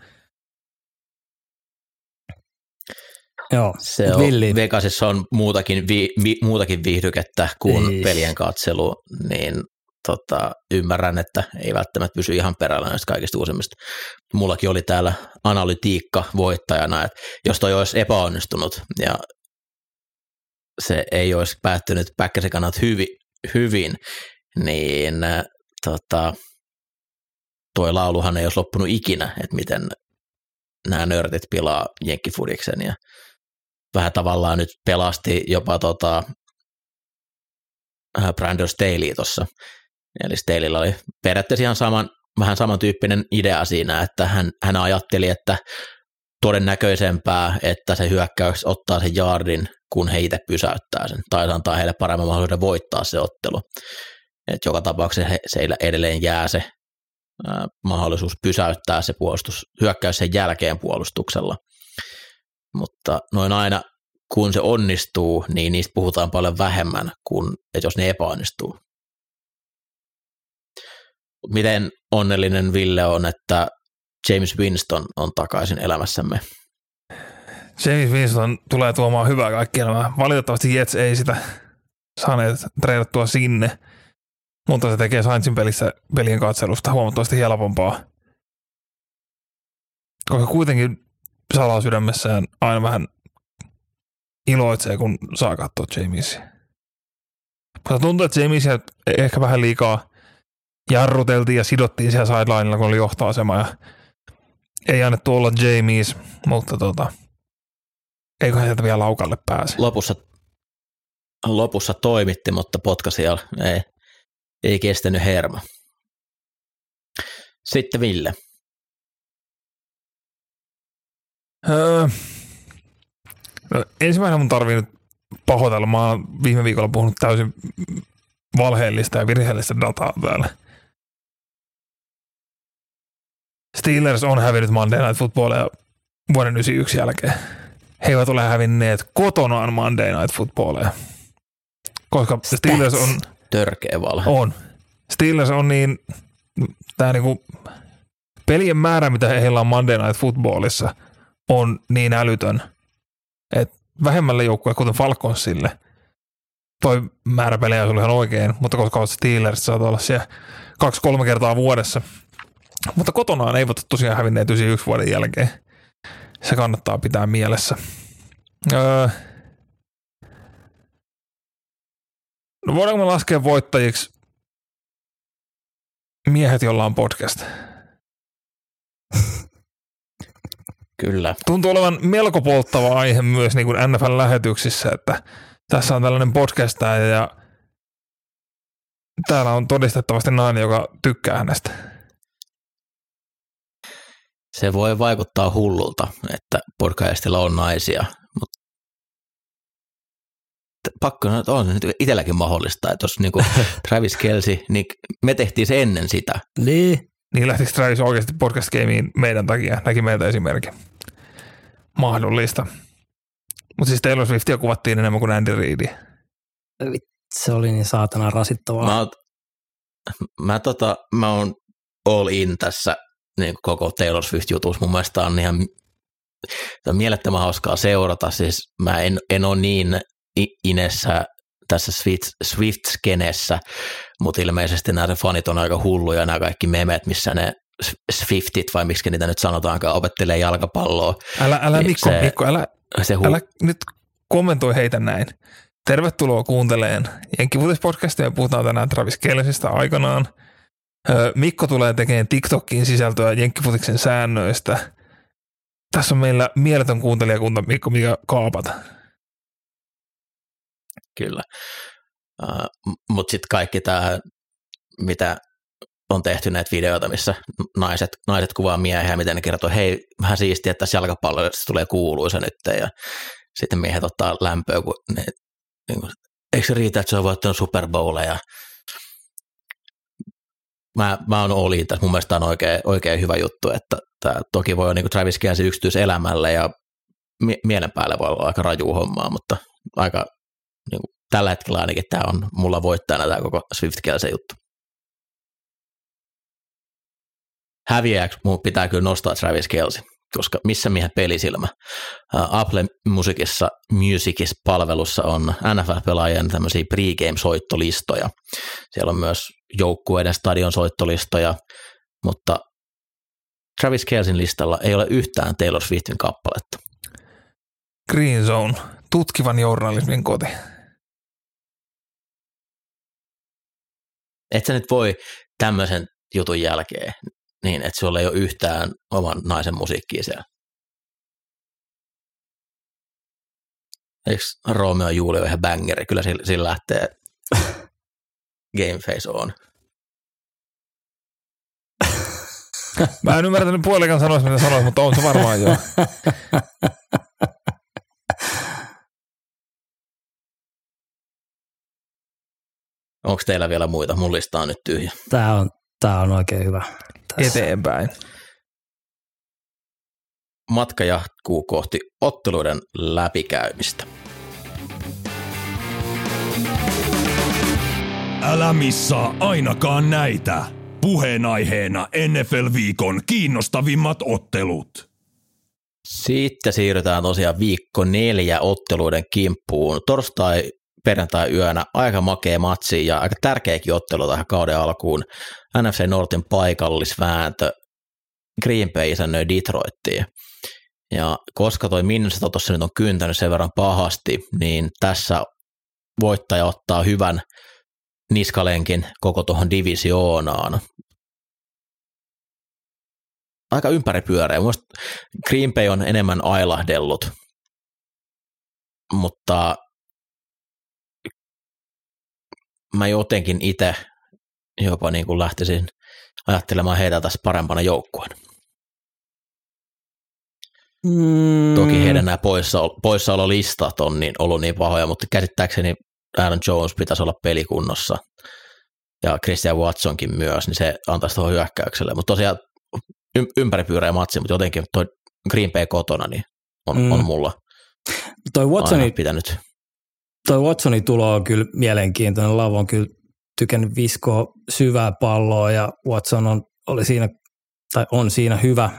Speaker 3: Joo,
Speaker 2: Se on,
Speaker 3: Villi.
Speaker 2: Vegasissa on muutakin, vi, vi, muutakin viihdykettä kuin
Speaker 3: Ei.
Speaker 2: pelien katselu, niin tota, ymmärrän, että ei välttämättä pysy ihan perällä näistä kaikista uusimmista. Mullakin oli täällä analytiikka voittajana, että jos toi olisi epäonnistunut ja se ei olisi päättynyt Päkkäsen kannalta hyvin, hyvin, niin äh, tota, toi lauluhan ei olisi loppunut ikinä, että miten nämä nörtit pilaa jenkkifudiksen ja vähän tavallaan nyt pelasti jopa tota, äh, Brandon Staley tuossa. Eli Staleylla oli periaatteessa ihan saman, vähän samantyyppinen idea siinä, että hän, hän ajatteli, että todennäköisempää, että se hyökkäys ottaa sen jaardin, kun he itse pysäyttää sen, tai se antaa heille paremman mahdollisuuden voittaa se ottelu. Et joka tapauksessa he, se edelleen jää se ää, mahdollisuus pysäyttää se puolustus, hyökkäys sen jälkeen puolustuksella. Mutta noin aina, kun se onnistuu, niin niistä puhutaan paljon vähemmän kuin, että jos ne epäonnistuu. Miten onnellinen Ville on, että James Winston on takaisin elämässämme.
Speaker 4: James Winston tulee tuomaan hyvää kaikki elämää. Valitettavasti Jets ei sitä saaneet treidattua sinne, mutta se tekee Saintsin pelissä pelien katselusta huomattavasti helpompaa. Koska kuitenkin salaa sydämessään aina vähän iloitsee, kun saa katsoa Jamesia. Mutta tuntuu, että Jamesia ehkä vähän liikaa jarruteltiin ja sidottiin siellä sidelineilla, kun oli johtoasema ja ei annettu olla Jamies, mutta tota, eiköhän sieltä vielä laukalle pääse.
Speaker 2: Lopussa, lopussa toimitti, mutta potkasi ei, ei kestänyt hermo. Sitten Ville.
Speaker 4: Öö, no, ensimmäinen mun tarvii nyt pahoitella. Mä oon viime viikolla puhunut täysin valheellista ja virheellistä dataa täällä. Steelers on hävinnyt Monday Night Footballia vuoden 1991 jälkeen. He eivät ole hävinneet kotonaan Monday Night Footballia. Koska Steelers on...
Speaker 2: Törkeä valhe.
Speaker 4: On. Steelers on niin... Tää niinku pelien määrä, mitä heillä on Monday Night Footballissa, on niin älytön, että vähemmälle joukkueelle, kuten Falconsille, toi määrä pelejä on ihan oikein, mutta koska Steelers saattaa olla siellä kaksi-kolme kertaa vuodessa, mutta kotonaan eivät ole tosiaan hävinneet 91 vuoden jälkeen. Se kannattaa pitää mielessä. Öö. No voidaanko me laskea voittajiksi miehet, joilla on podcast?
Speaker 2: Kyllä.
Speaker 4: Tuntuu olevan melko polttava aihe myös niin kuin NFL-lähetyksissä, että tässä on tällainen podcast ja täällä on todistettavasti nainen, joka tykkää hänestä
Speaker 2: se voi vaikuttaa hullulta, että podcastilla on naisia, mutta pakko sanoa, että on se nyt itselläkin mahdollista, että jos niinku Travis Kelsey, niin me tehtiin se ennen sitä.
Speaker 3: Niin.
Speaker 4: Niin lähtikö Travis oikeasti podcast gameen meidän takia, näki meiltä esimerkin. Mahdollista. Mutta siis Taylor Swiftia kuvattiin enemmän kuin Andy Reidia.
Speaker 3: Se oli niin saatana rasittavaa.
Speaker 2: Mä, mä, tota, mä oon all in tässä niin koko Taylor Swift-jutus mun mielestä on ihan on mielettömän hauskaa seurata. Siis mä en, en ole niin inessä tässä Swift, Swift-skenessä, mutta ilmeisesti nämä fanit on aika hulluja, nämä kaikki memet, missä ne Swiftit, vai miksi niitä nyt sanotaankaan, opettelee jalkapalloa.
Speaker 4: Älä, älä Mikko, se, Mikko, älä, se hu- älä nyt kommentoi heitä näin. Tervetuloa kuunteleen Jenkkivuutispodcastia. Puhutaan tänään Travis Kelsistä aikanaan – Mikko tulee tekemään TikTokin sisältöä Jenkkifutiksen säännöistä. Tässä on meillä mieletön kuuntelijakunta, Mikko, mikä kaapat.
Speaker 2: Kyllä. Uh, Mutta sitten kaikki tämä, mitä on tehty näitä videoita, missä naiset, naiset kuvaa miehiä, miten ne kertoo, hei, vähän siistiä, että tässä jalkapallossa tulee kuuluisa nyt, ja sitten miehet ottaa lämpöä, kun ne, niin kuin, eikö se riitä, että se on voittanut Super Bowleja, mä, mä oon oli tässä, mun mielestä on oikein, oikein hyvä juttu, että tämä toki voi olla niin Travis Kelce yksityiselämälle ja mie- mielen päälle voi olla aika raju hommaa, mutta aika niin kuin, tällä hetkellä ainakin tämä on mulla voittajana tämä koko Swift Kelce juttu. Häviäjäksi mun pitää kyllä nostaa Travis Kelce, koska missä miehen pelisilmä. Apple Musicissa, Musicissa palvelussa on NFL-pelaajien tämmöisiä pregame-soittolistoja. Siellä on myös joukkueiden stadion soittolistoja, mutta Travis Kelsin listalla ei ole yhtään Taylor Swiftin kappaletta.
Speaker 4: Green Zone, tutkivan journalismin koti.
Speaker 2: Et sä nyt voi tämmöisen jutun jälkeen, niin että sulla ei ole yhtään oman naisen musiikkia siellä. Eikö Romeo ja Julia ole ihan bangeri? Kyllä sillä, sillä lähtee Game Face on.
Speaker 4: Mä en ymmärtänyt puolikan sanoisi, mitä sanoisi, mutta on se varmaan joo.
Speaker 2: Onko teillä vielä muita? Mun lista on nyt tyhjä.
Speaker 3: Tämä on, tää on oikein hyvä. Tässä.
Speaker 4: Eteenpäin.
Speaker 2: Matka jatkuu kohti otteluiden läpikäymistä.
Speaker 1: Älä missaa ainakaan näitä. Puheenaiheena NFL-viikon kiinnostavimmat ottelut.
Speaker 2: Sitten siirrytään tosiaan viikko neljä otteluiden kimppuun. Torstai perjantai yönä aika makea matsi ja aika tärkeäkin ottelu tähän kauden alkuun. NFC Nortin paikallisvääntö Green Bay isännöi Detroittiin. Ja koska toi Minnesota tuossa nyt on kyntänyt sen verran pahasti, niin tässä voittaja ottaa hyvän niskalenkin koko tuohon divisioonaan. Aika ympäripyöreä. Mielestäni Green Bay on enemmän ailahdellut, mutta mä jotenkin itse jopa niin kuin lähtisin ajattelemaan heitä tässä parempana joukkueena.
Speaker 3: Mm,
Speaker 2: Toki heidän nämä poissa, poissaololistat on niin, ollut niin pahoja, mutta käsittääkseni Aaron Jones pitäisi olla pelikunnossa ja Christian Watsonkin myös, niin se antaisi tuohon hyökkäykselle. Mutta tosiaan ympäripyöreä matsi, mutta jotenkin toi Green Bay kotona niin on,
Speaker 3: Mm.
Speaker 2: on mulla
Speaker 3: Toi Watsoni,
Speaker 2: aina pitänyt.
Speaker 3: Toi Watsonin tulo on kyllä mielenkiintoinen. Lavo on kyllä tykännyt viskoa syvää palloa ja Watson on, oli siinä, tai on siinä hyvä,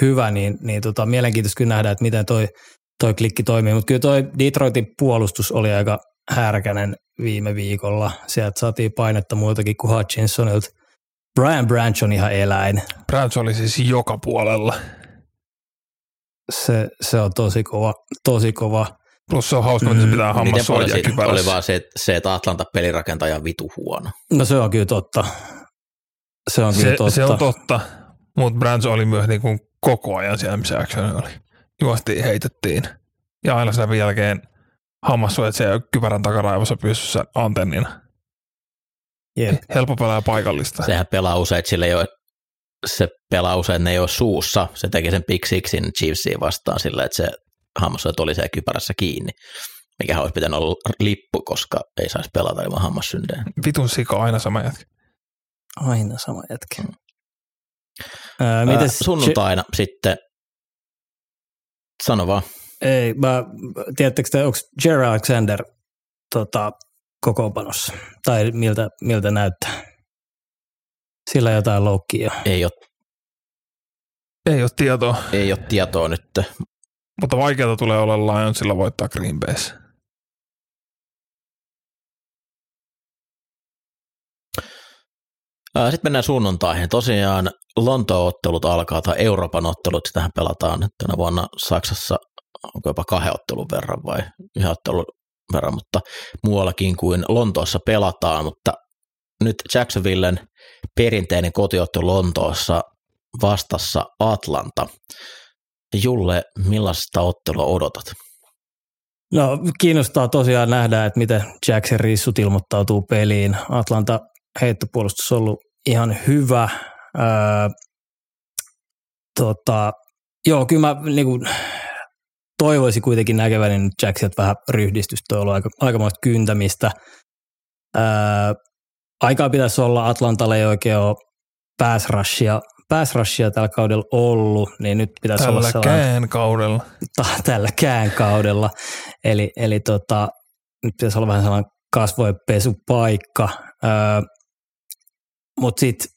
Speaker 3: hyvä niin, niin tota, mielenkiintoista kyllä nähdä, että miten toi, toi klikki toimii. Mutta kyllä toi Detroitin puolustus oli aika härkänen viime viikolla. Sieltä saatiin painetta muutakin kuin Hutchinsonilta. Brian Branch on ihan eläin.
Speaker 4: Branch oli siis joka puolella.
Speaker 3: Se, se on tosi kova, tosi kova.
Speaker 4: Plus se on hauska, että se pitää hammas suojaa
Speaker 2: siitä oli
Speaker 4: kypärässä.
Speaker 2: vaan se, se, että Atlanta pelirakentaja on vitu huono.
Speaker 3: No se on kyllä totta. Se on kyllä
Speaker 4: Se,
Speaker 3: totta.
Speaker 4: se on totta, mutta Branch oli myös niin kuin koko ajan siellä, missä action oli. Juostiin, heitettiin. Ja aina sen jälkeen hammassuojat siellä kypärän takaraivossa pystyssä antennina.
Speaker 3: Jep.
Speaker 4: Helppo pelaa paikallista.
Speaker 2: Sehän pelaa usein, että sillä ei ole, se pelaa usein, ne ei ole suussa. Se teki sen Big Sixin Chiefsiin vastaan sillä, että se hammassuojat oli siellä kypärässä kiinni. Mikä olisi pitänyt olla lippu, koska ei saisi pelata ilman hammassyndejä.
Speaker 4: Vitun sika aina sama jätkä.
Speaker 3: Aina sama jätkä.
Speaker 2: Mm.
Speaker 3: Ää, mites
Speaker 2: sunnuntaina sitten, sano vaan,
Speaker 3: Ei, mä, tiedättekö te, onko Jerry Alexander tota, kokoonpanossa? Tai miltä, miltä näyttää? Sillä jotain loukkia.
Speaker 2: ei ole,
Speaker 4: Ei ole tietoa,
Speaker 2: ei ole tietoa nyt.
Speaker 4: Mutta vaikeaa tulee olla Lionsilla voittaa Green Bayssä.
Speaker 2: Sitten mennään sunnuntaihin. Tosiaan Lontoon-ottelut alkaa, tai Euroopan ottelut, sitähän pelataan tänä vuonna Saksassa, onko jopa kahden ottelun verran vai yhden ottelun verran, mutta muuallakin kuin Lontoossa pelataan, mutta nyt Jacksonvillen perinteinen kotiottelu Lontoossa vastassa Atlanta. Julle, millaista ottelua odotat?
Speaker 3: No kiinnostaa tosiaan nähdä, että miten Jackson Rissut ilmoittautuu peliin. Atlanta heittopuolustus on ollut ihan hyvä. Öö, tota, joo, kyllä mä niin kuin, toivoisin kuitenkin näkeväni nyt Jacksilta vähän ryhdistystä. On ollut aika, aikamoista kyntämistä. Öö, aikaa pitäisi olla, Atlantalle ei oikein ole pass rushia tällä kaudella ollut, niin nyt pitäisi olla sellainen
Speaker 4: Tälläkään kaudella.
Speaker 3: ta- tälläkään kaudella. Eli, eli tota, nyt pitäisi olla vähän sellainen kasvojenpesupaikka. Öö, Mutta sitten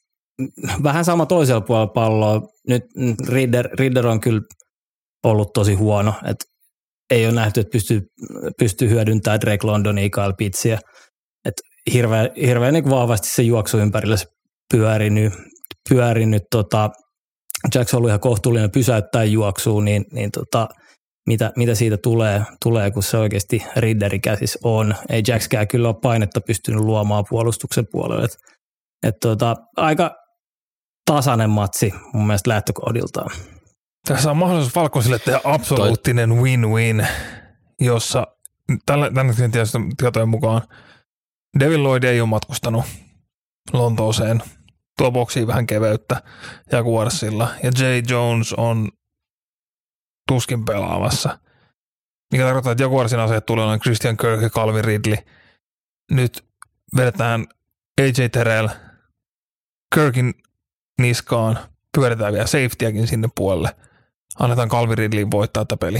Speaker 3: vähän sama toisella puolella palloa. Nyt Ridder, Ridder on kyllä ollut tosi huono. Et ei ole nähty, että pystyy, pystyy hyödyntämään Drake Londonia, Kyle Pittsiä. Et hirveän, hirveän niin vahvasti se juoksu ympärillä se pyörinyt. Pyörinyt tota, Jackson on ollut ihan kohtuullinen pysäyttää juoksuun, niin, niin tota, mitä, mitä siitä tulee, tulee, kun se oikeasti Ridderin käsissä on. Ei Jackskään kyllä ole painetta pystynyt luomaan puolustuksen puolelle. Et Et tuota, aika tasainen matsi mun mielestä lähtökohdiltaan.
Speaker 4: Tässä on mahdollisuus Falconsille tehdä absoluuttinen win-win, jossa tällä, tietysti tietojen mukaan Devin Lloyd ei ole matkustanut Lontooseen. Tuo boksiin vähän keveyttä Jaguarsilla. Ja Jay Jones on tuskin pelaamassa. Mikä tarkoittaa, että Jaguarsin aseet tulee olemaan Christian Kirk ja Calvin Ridley. Nyt vedetään AJ Terrell Kirkin niskaan, pyöritään vielä safetyakin sinne puolelle. Annetaan Calvin Ridleyin voittaa tätä peli.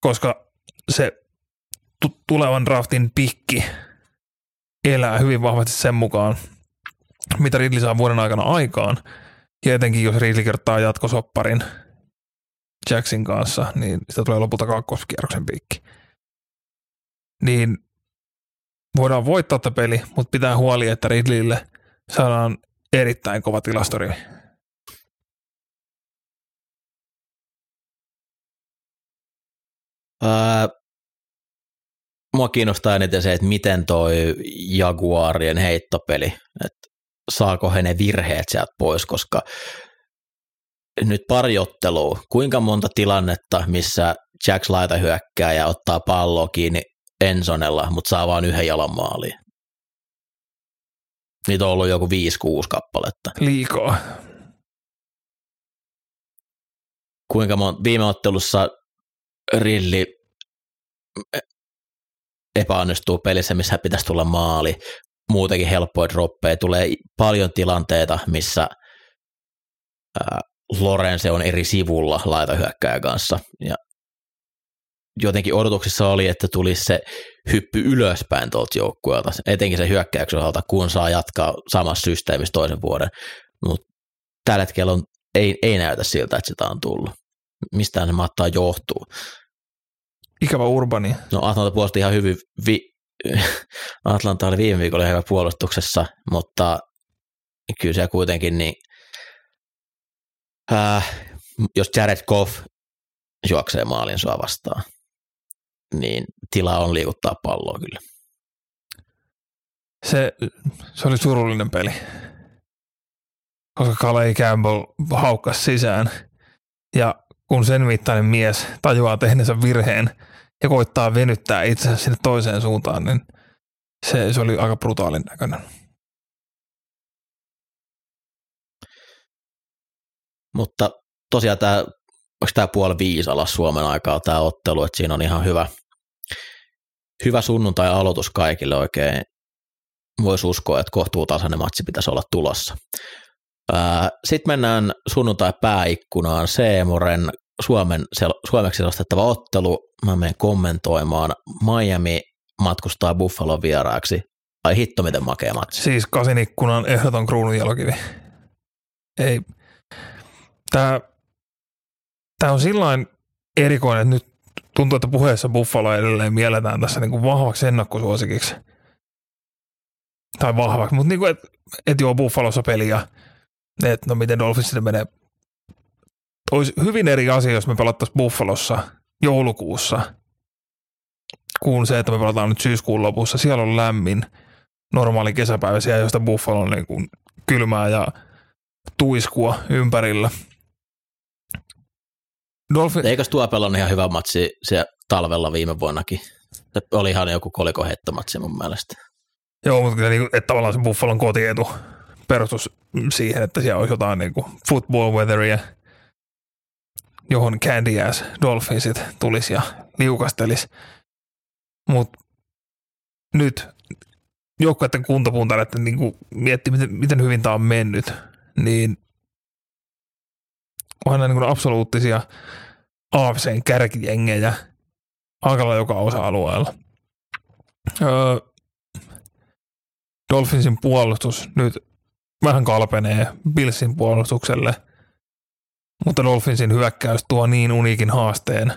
Speaker 4: Koska se t- tulevan draftin pikki elää hyvin vahvasti sen mukaan, mitä Ridley saa vuoden aikana aikaan. Ja etenkin jos Ridley kertaa jatkosopparin Jacksin kanssa, niin sitä tulee lopulta kakkoskierroksen piikki. Niin voidaan voittaa tätä peli, mutta pitää huoli, että Ridleylle saadaan erittäin kova tilastori.
Speaker 2: Ää, mua kiinnostaa eniten se, että miten toi Jaguarien heittopeli, että saako he ne virheet sieltä pois, koska nyt pari ottelua, kuinka monta tilannetta, missä Jacks laita hyökkää ja ottaa palloa kiinni Ensonella, mutta saa vain yhden jalan maaliin. Niitä on ollut joku 5-6 kappaletta.
Speaker 4: Liikaa.
Speaker 2: Kuinka monta, viime ottelussa Rilli epäonnistuu pelissä, missä pitäisi tulla maali. Muutenkin helppoja droppeja. Tulee paljon tilanteita, missä ää, Lorenze on eri sivulla laitahyökkäjä kanssa. Ja jotenkin odotuksissa oli, että tulisi se hyppy ylöspäin tuolta joukkueelta, etenkin se hyökkäyksen osalta, kun saa jatkaa samassa systeemissä toisen vuoden. Mutta tällä hetkellä on, ei, ei näytä siltä, että sitä on tullut. Mistään se mahtaa johtuu.
Speaker 4: Ikävä Urbani.
Speaker 2: No Atlanta puolusti ihan hyvin. Vi- Atlanta oli viime viikolla hyvä puolustuksessa, mutta kyllä se kuitenkin niin, äh, jos Jared Goff juoksee maalin sua vastaan, niin tila on liikuttaa palloa kyllä.
Speaker 4: Se, se oli surullinen peli, koska Kalei Campbell haukkas sisään ja kun sen mittainen mies tajuaa tehneensä virheen ja koittaa venyttää itsensä sinne toiseen suuntaan, niin se, se oli aika brutaalin näköinen.
Speaker 2: Mutta tosiaan tämä, onko tämä puoli viisi alas Suomen aikaa tämä ottelu, että siinä on ihan hyvä, hyvä sunnuntai-aloitus kaikille oikein. Voisi uskoa, että kohtuutasainen matsi pitäisi olla tulossa. Sitten mennään sunnuntai-pääikkunaan Seemoren Suomen, suomeksi selostettava ottelu. Mä menen kommentoimaan. Miami matkustaa Buffalo vieraaksi. Ai hitto, miten makea matsi.
Speaker 4: Siis kasin ikkunan ehdoton kruununjalokivi. Ei. Tämä, tämä on sillain erikoinen, että nyt tuntuu, että puheessa Buffalo edelleen mielletään tässä niin kuin vahvaksi ennakkosuosikiksi. Tai vahvaksi, mutta niin kuin, että et joo, Buffalossa peliä, että no miten Dolphinsille menee. Olisi hyvin eri asia, jos me pelattaisiin Buffalossa joulukuussa, kuin se, että me pelataan nyt syyskuun lopussa. Siellä on lämmin, normaali kesäpäivä siellä, josta Buffalo on niin kuin kylmää ja tuiskua ympärillä.
Speaker 2: Dolphin... Eikös tuo pelannut ihan hyvä matsi se talvella viime vuonnakin? Se oli ihan joku kolikoheittomatsi mun mielestä.
Speaker 4: Joo, mutta niin, että tavallaan se Buffalon kotietu perustus siihen, että siellä olisi jotain niin kuin football weatheria, johon Candy Ass Dolphinsit tulisi ja liukastelisi. Mutta nyt joukkueiden kuntopuntareiden niin mietti, miten, miten hyvin tämä on mennyt, niin onhan niin kuin absoluuttisia AFCn kärkijengejä alkalla joka osa-alueella. Öö, Dolphinsin puolustus nyt vähän kalpenee Billsin puolustukselle, mutta Dolphinsin hyökkäys tuo niin uniikin haasteen.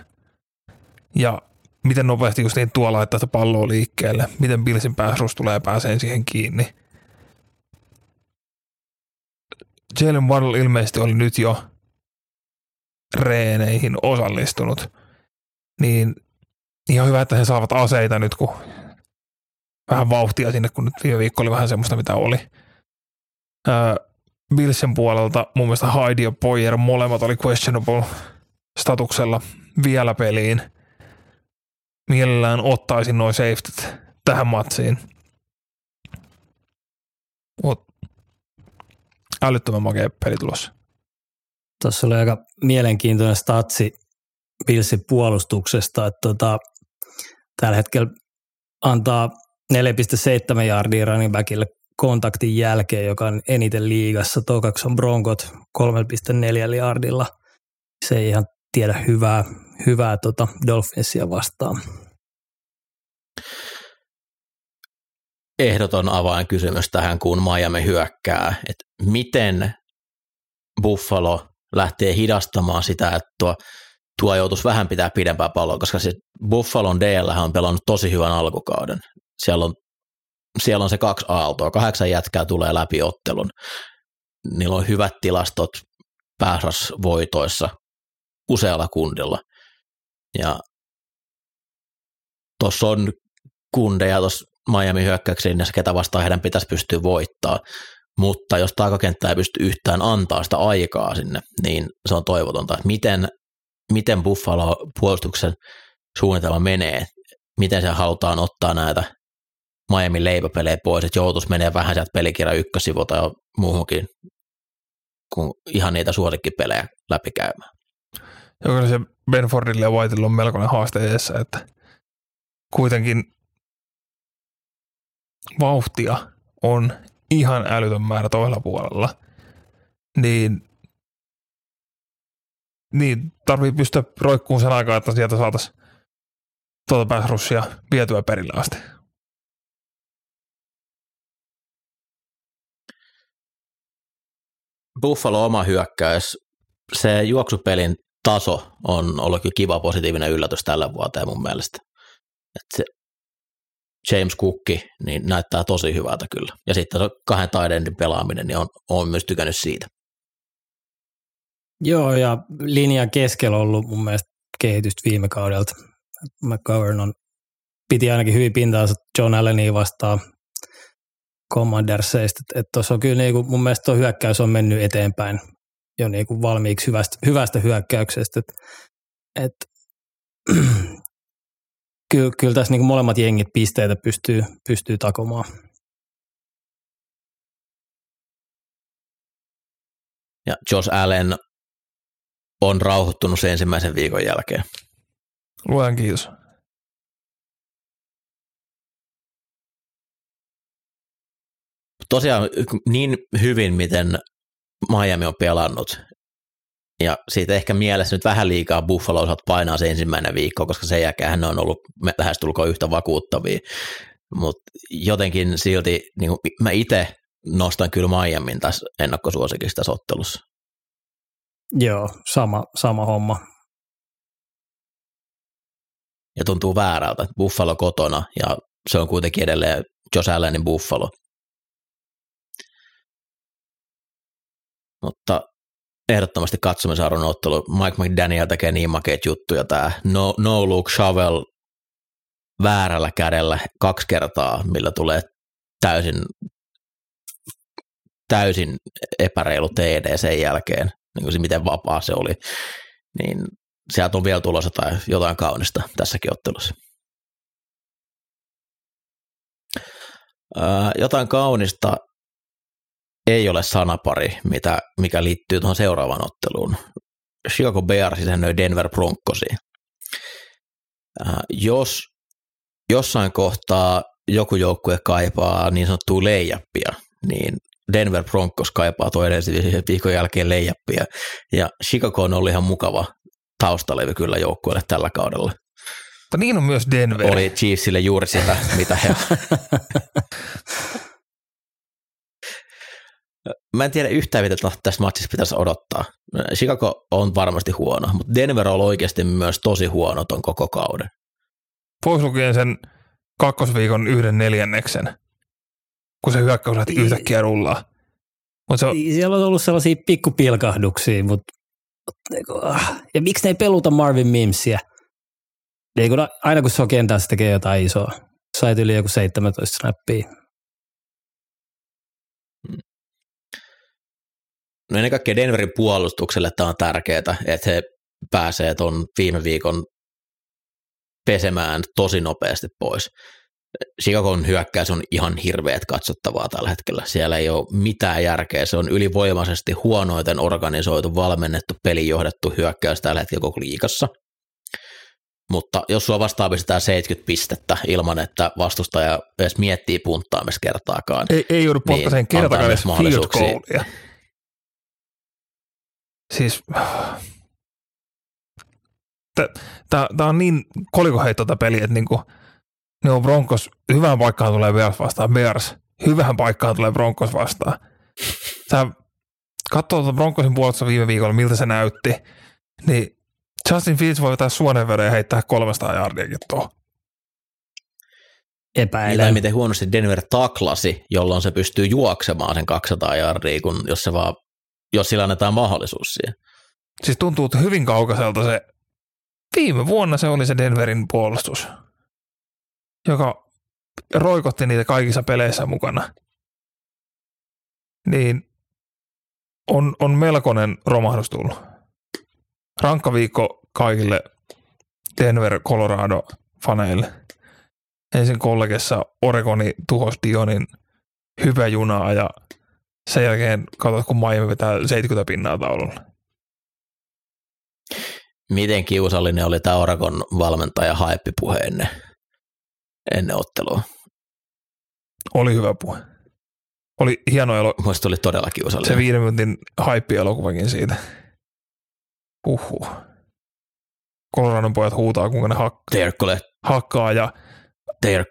Speaker 4: Ja miten nopeasti just niin tuo laittaa sitä palloa liikkeelle, miten Billsin pääsrus tulee pääsee siihen kiinni. Jalen Waddle ilmeisesti oli nyt jo reeneihin osallistunut, niin ihan hyvä, että he saavat aseita nyt, kun vähän vauhtia sinne, kun nyt viime viikko oli vähän semmoista, mitä oli. Billsen puolelta mun mielestä Heidi ja Poyer molemmat oli questionable statuksella vielä peliin. Mielellään ottaisin noin safetyt tähän matsiin. Mut älyttömän makea peli tulossa.
Speaker 3: Tuossa oli aika mielenkiintoinen statsi Billsin puolustuksesta, että tota, tällä hetkellä antaa 4,7 jardia running backille kontaktin jälkeen, joka on eniten liigassa. Tokaksi on Broncot 3,4 yardilla. Se ei ihan tiedä hyvää, hyvää tota Dolphinsia vastaan.
Speaker 2: Ehdoton avainkysymys tähän, kun Miami hyökkää, että miten Buffalo lähtee hidastamaan sitä, että tuo, tuo joutuisi vähän pitää pidempää palloa, koska se Buffalon DL on pelannut tosi hyvän alkukauden. Siellä on, siellä on se kaksi aaltoa, kahdeksan jätkää tulee läpi ottelun. Niillä on hyvät tilastot pääsasvoitoissa usealla kundilla. Ja tuossa on kundeja tuossa Miami hyökkäyksiin, ketä vastaan heidän pitäisi pystyä voittaa, mutta jos takakenttä ei pysty yhtään antaa sitä aikaa sinne, niin se on toivotonta. Miten, miten Buffalo puolustuksen suunnitelma menee, miten se halutaan ottaa näitä Miami leipäpelejä pois, että joutuisi menee vähän sieltä pelikirja ykkösivulta ja muuhunkin, kuin ihan niitä suosikkipelejä läpikäymään.
Speaker 4: Joka se Benfordille ja Whiteille on melkoinen haaste edessä, että kuitenkin vauhtia on ihan älytön määrä toisella puolella, niin, niin tarvii pystyä roikkuun sen aikaa, että sieltä saataisiin tuota pääsrussia vietyä perille asti.
Speaker 2: Buffalo oma hyökkäys, se juoksupelin taso on ollut kyllä kiva positiivinen yllätys tällä vuoteen mun mielestä. Et se James Cookki niin näyttää tosi hyvältä kyllä. Ja sitten kahden taidendin pelaaminen, niin on, on myös tykännyt siitä.
Speaker 3: Joo, ja linjan keskellä on ollut mun mielestä kehitystä viime kaudelta. McGovern on, piti ainakin hyvin pintaansa John Allenia vastaan Commandersseista. Että tuossa on kyllä niinku, mun mielestä tuo hyökkäys on mennyt eteenpäin jo niinku valmiiksi hyvästä, hyvästä hyökkäyksestä. Et, et, kyllä, kyllä tässä niin molemmat jengit pisteitä pystyy, pystyy takomaan.
Speaker 2: Ja Josh Allen on rauhoittunut sen ensimmäisen viikon jälkeen.
Speaker 4: Luojan kiitos.
Speaker 2: Tosiaan niin hyvin, miten Miami on pelannut, ja siitä ehkä mielessä nyt vähän liikaa Buffalo osaat painaa se ensimmäinen viikko, koska sen jälkeen ne on ollut lähestulkoon yhtä vakuuttavia. Mutta jotenkin silti niin mä itse nostan kyllä Miamin tässä ennakkosuosikista tässä ottelussa.
Speaker 3: Joo, sama, sama homma.
Speaker 2: Ja tuntuu väärältä, että Buffalo kotona ja se on kuitenkin edelleen Josh Allenin Buffalo. Mutta ehdottomasti katsomisen ottelu. Mike McDaniel tekee niin makeat juttuja. Tämä no, no look shovel väärällä kädellä kaksi kertaa, millä tulee täysin, täysin epäreilu TD sen jälkeen, niin kuin se miten vapaa se oli. Niin sieltä on vielä tulossa tai jotain kaunista tässäkin ottelussa. jotain kaunista ei ole sanapari, mitä, mikä liittyy tuohon seuraavaan otteluun. Chicago Bears isännöi Denver Broncosiin. Äh, jos jossain kohtaa joku joukkue kaipaa niin sanottua leijappia, niin Denver Broncos kaipaa tuo edellisen viikon jälkeen leijappia. Ja Chicago on ollut ihan mukava taustalevy kyllä joukkueelle tällä kaudella.
Speaker 4: Mutta niin on myös Denver.
Speaker 2: Oli Chiefsille juuri sitä, mitä he Mä en tiedä yhtään, mitä tässä matsissa pitäisi odottaa. Chicago on varmasti huono, mutta Denver on oikeasti myös tosi huono ton koko kauden.
Speaker 4: Pois lukien sen kakkosviikon yhden neljänneksen, kun se hyökkäys lähti yhtäkkiä rullaa.
Speaker 3: Mut se on... Siellä on ollut sellaisia pikkupilkahduksia, mutta niinku, ah, ja miksi ne ei peluta Marvin Mimsiä? Niinku, aina kun se on kentällä, se tekee jotain isoa. Sait yli joku 17 snappia.
Speaker 2: No ennen kaikkea Denverin puolustukselle tämä on tärkeää, että he pääsee tuon viime viikon pesemään tosi nopeasti pois. Chicagon hyökkäys on ihan hirveät katsottavaa tällä hetkellä. Siellä ei ole mitään järkeä. Se on ylivoimaisesti huonoiten organisoitu, valmennettu, pelijohdettu hyökkäys tällä hetkellä koko liikassa. Mutta jos sua vastaan pistetään 70 pistettä ilman, että vastustaja edes miettii punttaamista kertaakaan.
Speaker 4: Ei, ei joudu niin kertakaan edes field goalia. Siis tämä on niin kolikoheitto tätä peliä, että niinku, ne on Broncos, hyvään paikkaan tulee Bears vastaan Bears, hyvään paikkaan tulee Broncos vastaan. Sä katsoo tuota Broncosin puolesta viime viikolla, miltä se näytti, niin Justin Fields voi vetää suonenvedon ja heittää 300 jardiakin tuohon.
Speaker 2: Epäilen. Tai miten huonosti Denver taklasi, jolloin se pystyy juoksemaan sen 200 jardia, kun jos, se vaan, jos sillä annetaan mahdollisuus siihen.
Speaker 4: Siis tuntuu hyvin kaukaiselta se, viime vuonna se oli se Denverin puolustus, joka roikotti niitä kaikissa peleissä mukana. Niin on, on melkoinen romahdus tullut rankka viikko kaikille Denver, Colorado faneille. Ensin kollegessa Oregoni tuhos Dionin hyvä junaa ja sen jälkeen katsot, kun Miami vetää 70 pinnaa taululla.
Speaker 2: Miten kiusallinen oli tämä Oregon valmentaja haippipuhe ennen, ennen ottelua?
Speaker 4: Oli hyvä puhe. Oli hieno elo.
Speaker 2: Mielestäni oli todella kiusallinen.
Speaker 4: Se viiden minuutin haippi-elokuvakin siitä. Uhu. Coloradon pojat huutaa, kuinka ne hak- hakkaa ja...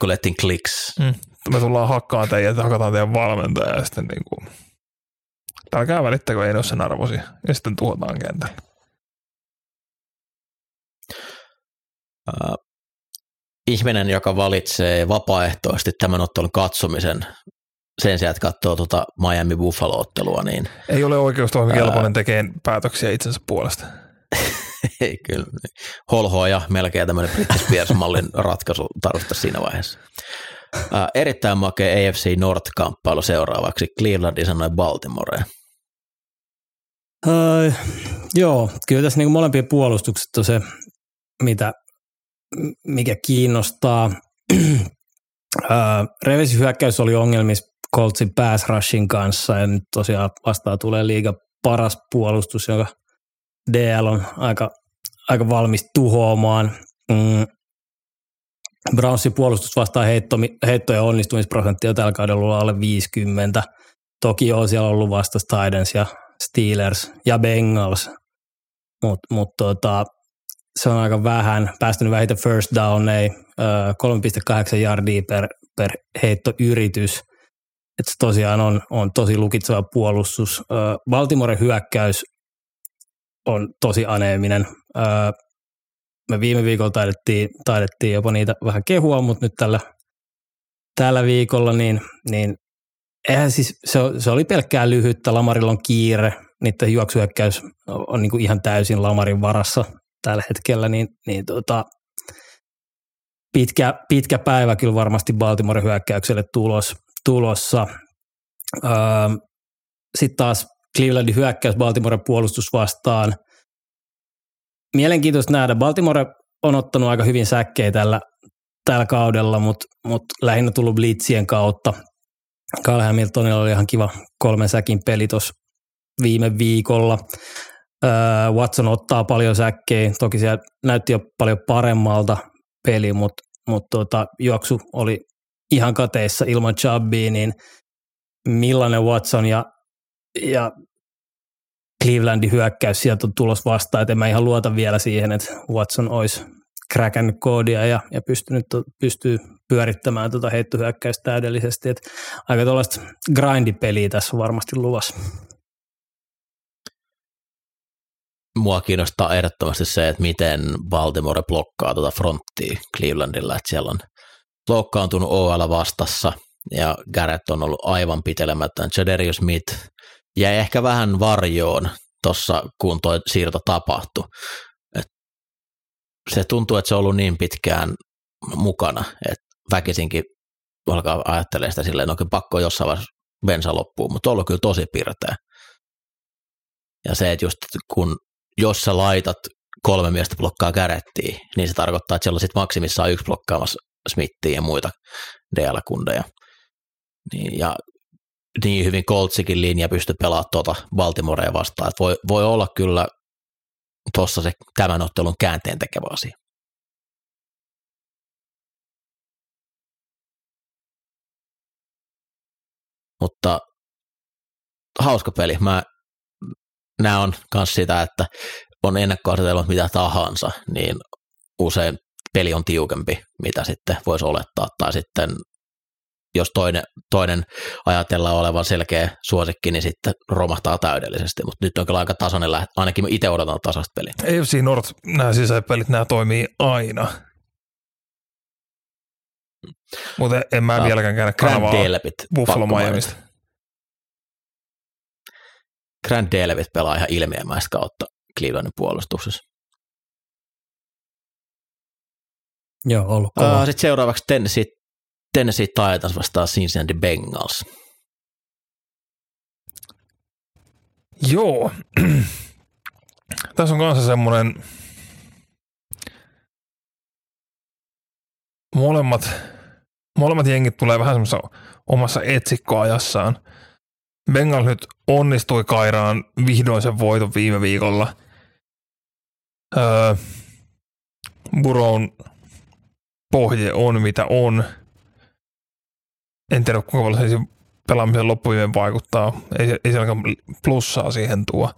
Speaker 2: Collecting clicks. Mm,
Speaker 4: me tullaan hakkaan teidät ja hakataan teidän valmentajaa ja sitten niin kuin, älkää välittäkö, ei ne ole sen arvoisia. Ja sitten tuhotaan kentällä.
Speaker 2: Uh, ihminen, joka valitsee vapaaehtoisesti tämän ottelun katsomisen sen sijaan, että katsoo tuota Miami Buffalo-ottelua, niin...
Speaker 4: Ei ole oikeustoimikelpoinen tekemään päätöksiä itsensä puolesta.
Speaker 2: Ei kyllä. Holhoa ja melkein tämmöinen Britney Spears-mallin ratkaisu tarvittaa siinä vaiheessa. Ää, erittäin makea AFC North-kamppailu seuraavaksi. Cleveland sanoi Baltimore.
Speaker 3: Uh, joo, kyllä tässä niin molempien puolustukset on se, mitä, mikä kiinnostaa. uh, Revesi hyökkäys oli ongelmissa Coltsin pass rushin kanssa ja nyt tosiaan vastaan tulee liiga paras puolustus, joka – DL on aika, aika valmis tuhoamaan. Mm. Brownsin puolustus vastaa heitto, heittojen onnistumisprosenttia tällä kaudella alle 50. Toki on siellä ollut vasta Titans ja Steelers ja Bengals, mutta mut tota, se on aika vähän. Päästynyt vähiten first down, ei 3,8 yardia per, per heittoyritys. Et se tosiaan on, on tosi lukitseva puolustus. Baltimore hyökkäys on tosi aneeminen. Me viime viikolla taidettiin, taidettiin jopa niitä vähän kehua, mutta nyt tällä, tällä viikolla niin, niin eihän siis, se, se, oli pelkkää lyhyttä, Lamarilla on kiire, niiden juoksuhyökkäys on niin kuin ihan täysin Lamarin varassa tällä hetkellä, niin, niin tota, pitkä, pitkä päivä kyllä varmasti Baltimore hyökkäykselle tulos, tulossa. Öö, Sitten taas Clevelandin hyökkäys Baltimore puolustus vastaan. Mielenkiintoista nähdä. Baltimore on ottanut aika hyvin säkkejä tällä, tällä kaudella, mutta mut lähinnä tullut blitzien kautta. Carl Hamiltonilla oli ihan kiva kolmen säkin peli tuossa viime viikolla. Watson ottaa paljon säkkejä, toki siellä näytti jo paljon paremmalta peli, mutta mut tota, juoksu oli ihan kateissa ilman Chubbia, niin millainen Watson ja ja Clevelandin hyökkäys sieltä on tulos vastaan, että en mä ihan luota vielä siihen, että Watson olisi kräkännyt koodia ja, ja pystynyt, pystyy pyörittämään tuota heittohyökkäystä täydellisesti. Että aika tuollaista grindipeliä tässä on varmasti luvassa.
Speaker 2: Mua kiinnostaa ehdottomasti se, että miten Baltimore blokkaa tuota fronttia Clevelandilla, että siellä on loukkaantunut OL vastassa ja Garrett on ollut aivan pitelemättä. Jadarius Smith jäi ehkä vähän varjoon tuossa, kun tuo siirto tapahtui. Se tuntuu, että se on ollut niin pitkään mukana, että väkisinkin alkaa ajattelemaan sitä silleen, että no pakko jossain vaiheessa bensa loppuu, mutta on ollut kyllä tosi pirteä. Ja se, että just kun, jos sä laitat kolme miestä blokkaa kärettiin, niin se tarkoittaa, että siellä on sitten maksimissaan yksi blokkaamassa Smithia ja muita DL-kundeja. Niin, ja niin hyvin Coltsikin linja pystyy pelaamaan tuota Baltimorea vastaan. Voi, voi olla kyllä tuossa se tämän ottelun käänteen tekevä asia. Mutta hauska peli. Mä nämä on myös sitä, että on ennakkoasetelmat mitä tahansa, niin usein peli on tiukempi, mitä sitten voisi olettaa, tai sitten jos toinen, toinen ajatellaan olevan selkeä suosikki, niin sitten romahtaa täydellisesti, mutta nyt on kyllä aika tasainen lähtö, ainakin itse odotan tasasta peliä.
Speaker 4: AFC North, nämä sisäpelit, nämä toimii aina. Mutta en mä no, vieläkään käydä kanavaa Buffalo Miamista.
Speaker 2: Grand Delvit pelaa ihan ilmiömäistä kautta Clevelandin puolustuksessa.
Speaker 3: Joo, ollut kova.
Speaker 2: Uh, Sitten seuraavaksi Tennessee, Tennessee Titans vastaa Cincinnati Bengals.
Speaker 4: Joo. Tässä on kanssa semmoinen molemmat, molemmat jengit tulee vähän semmoisessa omassa etsikkoajassaan. Bengals nyt onnistui kairaan vihdoin sen voiton viime viikolla. Öö, Buron pohje on mitä on. En tiedä kuinka paljon se pelaamisen loppujen vaikuttaa. Ei, ei se plussaa siihen tuo.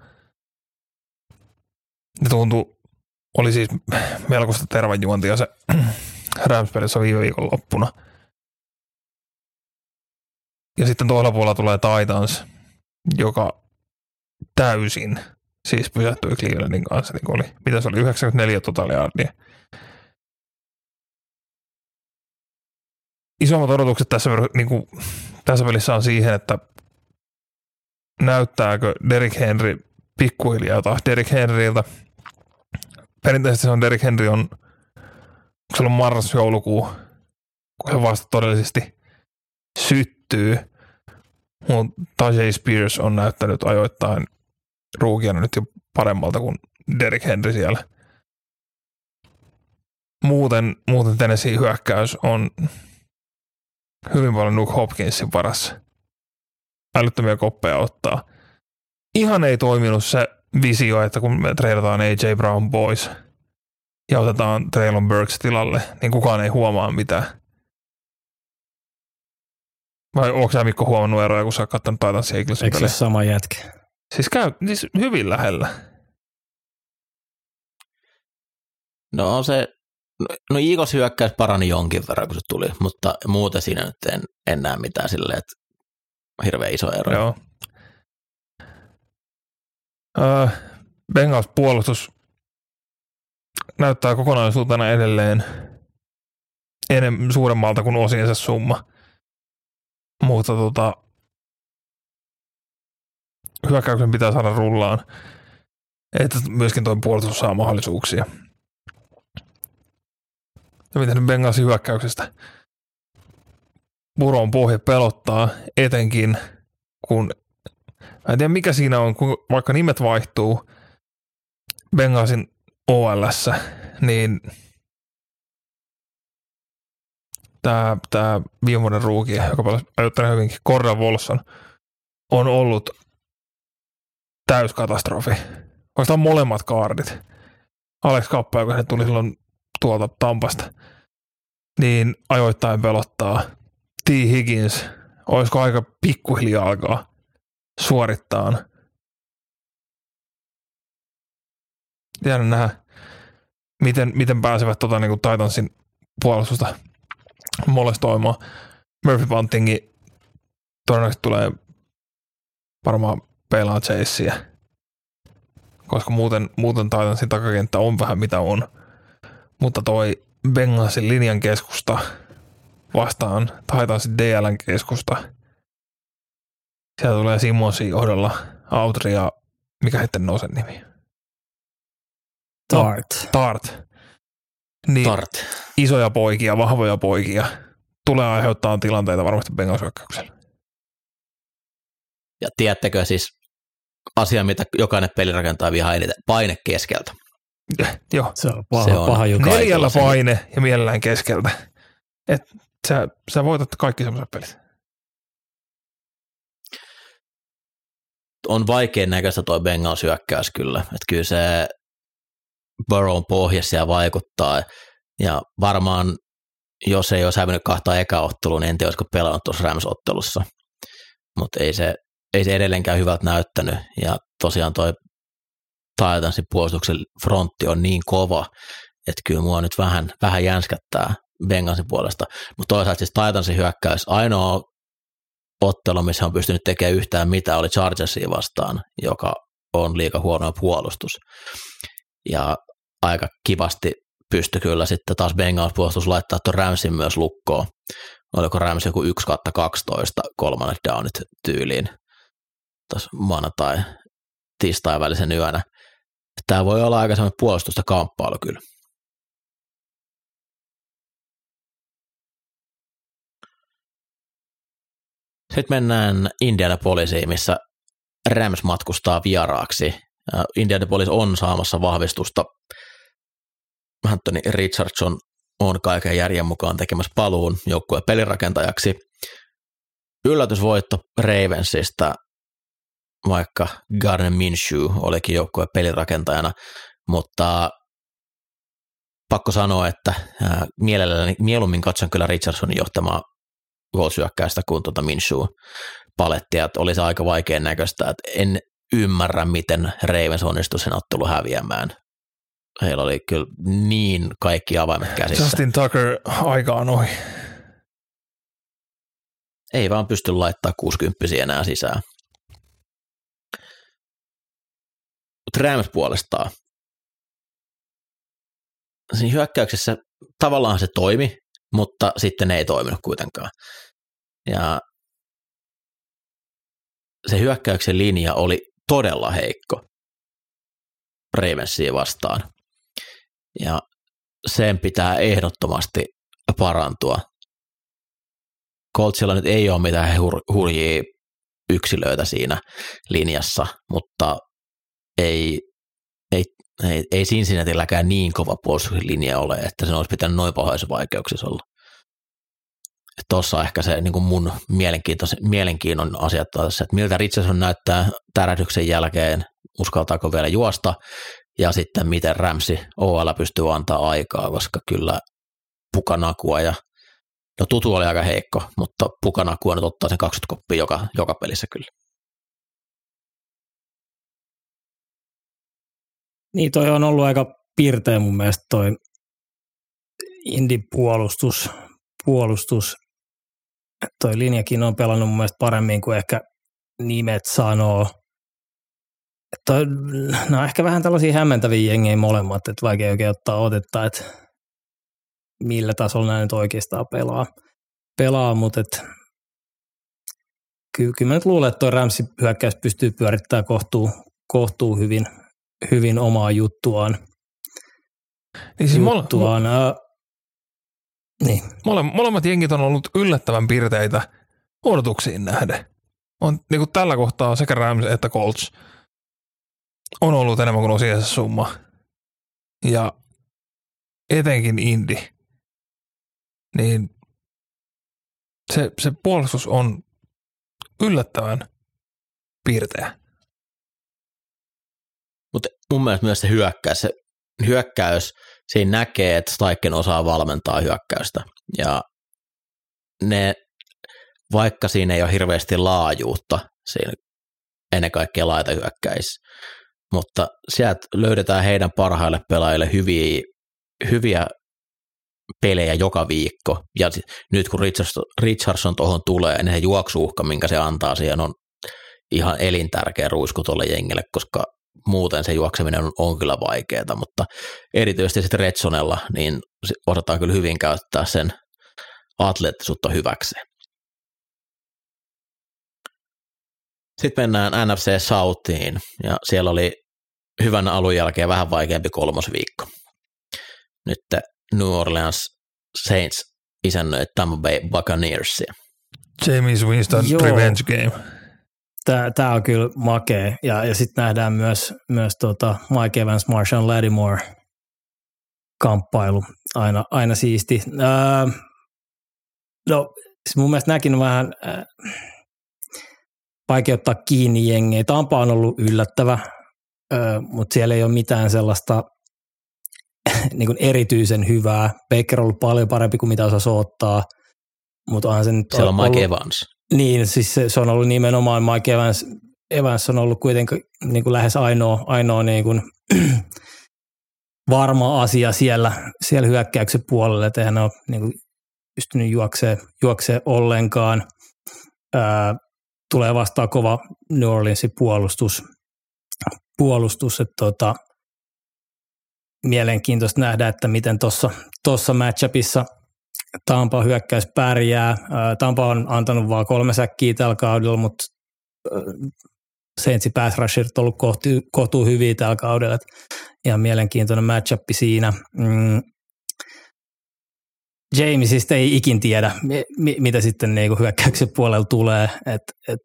Speaker 4: Ne tuntui, oli siis melkoista tervajuontia se Rams-pelissä viime viikon loppuna. Ja sitten tuolla puolella tulee Titans, joka täysin siis pysähtyi Clevelandin kanssa, niin oli, mitä se oli, 94 totaaliardia. Isommat odotukset tässä, niin kuin, tässä pelissä on siihen, että näyttääkö Derrick Henry pikkuhiljaa taas Derrick Henryltä. Perinteisesti se on Derrick Henry on, se on marras-joulukuu, kun se vasta todellisesti syttyy. Mutta Tajay Spears on näyttänyt ajoittain ruukiana nyt jo paremmalta kuin Derek Henry siellä. Muuten, muuten Tennessee hyökkäys on hyvin paljon Nuke Hopkinsin varassa. Älyttömiä koppeja ottaa. Ihan ei toiminut se visio, että kun me treidataan AJ Brown boys ja otetaan Traylon Burks tilalle, niin kukaan ei huomaa mitään. Vai onko sä Mikko huomannut eroja, kun sä oot Titans Eaglesin
Speaker 3: Eikö se sama jätkä?
Speaker 4: Siis käy siis hyvin lähellä.
Speaker 2: No on se, no Eagles hyökkäys parani jonkin verran, kun se tuli, mutta muuten siinä nyt en, en näe mitään silleen, että hirveän iso ero.
Speaker 4: Joo. Uh, Bengals puolustus näyttää kokonaisuutena edelleen enemmän suuremmalta kuin osiensa summa. Mutta tota, hyökkäyksen pitää saada rullaan, että myöskin tuo puolustus saa mahdollisuuksia. Ja miten Bengalsin hyökkäyksestä? Buron pohja pelottaa etenkin, kun mä en tiedä mikä siinä on, kun vaikka nimet vaihtuu Bengalsin OLS, niin tämä, tämä viime vuoden ruuki, joka paljon hyvinkin, Cordell Wolson, on ollut täyskatastrofi. Oikeastaan molemmat kaardit. Alex Kappa, joka tuli silloin tuolta Tampasta, niin ajoittain pelottaa. T. Higgins, olisiko aika pikkuhiljaa alkaa suorittaa. Jäädä nähdä, miten, miten pääsevät tota, niin kuin Titansin puolustusta molestoimaan. Murphy Buntingi todennäköisesti tulee varmaan pelaa Chasea, koska muuten, muuten Titansin takakenttä on vähän mitä on. Mutta toi Bengalsin linjan keskusta vastaan Titansin DLn keskusta. Sieltä tulee Simonsi johdolla Autri ja mikä sitten nousee nimi?
Speaker 3: Tart.
Speaker 4: No, tart. Niin,
Speaker 2: Tart.
Speaker 4: Isoja poikia, vahvoja poikia. Tulee aiheuttaa tilanteita varmasti Bengals
Speaker 2: Ja tiedättekö siis asia, mitä jokainen pelirakentaja vihaa eniten, paine keskeltä.
Speaker 4: Joo,
Speaker 3: Se on paha,
Speaker 2: Se on
Speaker 3: paha juttu.
Speaker 2: Kaikilla
Speaker 4: neljällä
Speaker 2: se-
Speaker 4: paine ja mielellään keskeltä. Et sä, sä voitat kaikki semmoiset pelit.
Speaker 2: On vaikein näköistä toi Bengals hyökkäys kyllä, että kyllä se Burrown pohja siellä vaikuttaa ja varmaan jos ei olisi hävinnyt kahta ekaottelua, niin en tiedä, olisiko pelannut tuossa Rams-ottelussa. Mutta ei se, ei se edelleenkään hyvältä näyttänyt. Ja tosiaan toi Titansin puolustuksen frontti on niin kova, että kyllä mua nyt vähän, vähän jänskättää Bengalsin puolesta. Mutta toisaalta siis Titansin hyökkäys, ainoa ottelu, missä on pystynyt tekemään yhtään mitään, oli Chargersia vastaan, joka on liika huono puolustus. Ja aika kivasti pystyi kyllä sitten taas Bengals puolustus laittaa tuon Ramsin myös lukkoon. Oliko Rams joku 1 kautta 12 kolmannet downit tyyliin tuossa maanantai tiistai välisen yönä. Tämä voi olla aika semmoinen puolustusta kamppailu kyllä. Sitten mennään Indianapolisiin, missä Rams matkustaa vieraaksi. Äh, Indianapolis on saamassa vahvistusta. Anthony Richardson on kaiken järjen mukaan tekemässä paluun joukkueen pelirakentajaksi. Yllätysvoitto Ravensista, vaikka Gardner Minshew olikin joukkueen pelirakentajana, mutta pakko sanoa, että mielelläni, mieluummin katson kyllä Richardsonin johtamaa goalsyökkäystä kuin tuota Minshew palettia, että oli se aika vaikean näköistä, että en ymmärrä, miten Ravens onnistui sen ottelu häviämään. Heillä oli kyllä niin kaikki avaimet käsissä.
Speaker 4: Justin Tucker aika on ohi.
Speaker 2: Ei vaan pysty laittaa 60 enää sisään. Mutta Rams puolestaan. Siinä hyökkäyksessä tavallaan se toimi, mutta sitten ei toiminut kuitenkaan. Ja se hyökkäyksen linja oli todella heikko Ravensia vastaan. Ja sen pitää ehdottomasti parantua. Coltsilla nyt ei ole mitään hur- hurjia yksilöitä siinä linjassa, mutta ei, ei, ei, ei Cincinnatiilläkään niin kova puolustuslinja ole, että se olisi pitänyt noin pahoissa vaikeuksissa olla. Tuossa ehkä se niin kuin mun mielenkiinnon asia tässä, että miltä Richardson näyttää tärähdyksen jälkeen, uskaltaako vielä juosta, ja sitten miten Ramsi OL pystyy antaa aikaa, koska kyllä pukanakua ja No tutu oli aika heikko, mutta pukanakua nyt ottaa sen 20 koppia joka, joka pelissä kyllä.
Speaker 3: Niin, toi on ollut aika pirteä mun mielestä toi Indin puolustus, puolustus. Toi linjakin on pelannut mun mielestä paremmin kuin ehkä nimet sanoo. Toi, no ehkä vähän tällaisia hämmentäviä jengejä molemmat, että vaikea oikein ottaa otetta, että millä tasolla nämä nyt oikeastaan pelaa, pelaa mutta et, kyllä, kyllä mä nyt luulen, että toi Ramsi hyökkäys pystyy pyörittämään kohtuu, kohtuu hyvin, hyvin omaa juttuaan.
Speaker 4: Niin siis mole,
Speaker 3: juttuaan. Ä, niin.
Speaker 4: mole, molemmat jengit on ollut yllättävän pirteitä odotuksiin nähden. On, niin kuin tällä kohtaa sekä Rams että Colts on ollut enemmän kuin osiassa summa. Ja etenkin Indy, niin se, se puolustus on yllättävän piirteä.
Speaker 2: Mun mielestä myös se hyökkäys, se hyökkäys, siinä näkee, että Staiken osaa valmentaa hyökkäystä. Ja ne, vaikka siinä ei ole hirveästi laajuutta siinä ennen kaikkea laitahyökkäissä, mutta sieltä löydetään heidän parhaille pelaajille hyviä, hyviä pelejä joka viikko. Ja nyt kun Richardson, Richardson tuohon tulee, niin se juoksuuhka, minkä se antaa siihen, on ihan elintärkeä ruisku tuolle jengille, koska muuten se juokseminen on, on kyllä vaikeaa, mutta erityisesti sitten Retsonella, niin osataan kyllä hyvin käyttää sen atleettisuutta hyväkseen. Sitten mennään NFC Southiin, ja siellä oli hyvän alun jälkeen vähän vaikeampi kolmosviikko. Nyt New Orleans Saints isännöi Tampa Bay Buccaneersia.
Speaker 4: James Winston
Speaker 3: Joo.
Speaker 4: Revenge Game.
Speaker 3: Tämä, tämä on kyllä makea. Ja, ja sitten nähdään myös, myös tota Mike Evans, Marshall Lattimore kamppailu. Aina, aina siisti. Ää, no, siis mun mielestä näkin on vähän ää, vaikea ottaa kiinni jengejä. Tampa on ollut yllättävä, mutta siellä ei ole mitään sellaista niin kuin erityisen hyvää. Baker on ollut paljon parempi kuin mitä osasi ottaa. Mutta onhan se nyt
Speaker 2: Siellä on Mike
Speaker 3: ollut,
Speaker 2: Evans.
Speaker 3: Niin, siis se, se on ollut nimenomaan Mike Evans. Evans on ollut kuitenkin niin kuin lähes ainoa, ainoa niin kuin varma asia siellä, siellä hyökkäyksen puolella, että hän ole niin kuin pystynyt juoksemaan, juoksee ollenkaan. Ää, tulee vastaan kova New Orleansin puolustus, puolustus että tota, mielenkiintoista nähdä, että miten tuossa tossa matchupissa Tampa hyökkäys pärjää. Ää, Tampa on antanut vain kolme säkkiä tällä kaudella, mutta Saintsin pass rusherit on ollut kohti, kohtuu hyviä tällä kaudella. Ihan mielenkiintoinen matchup siinä. Mm. Jamesista ei ikin tiedä, mi- mitä sitten niinku hyökkäyksen puolella tulee. Et, et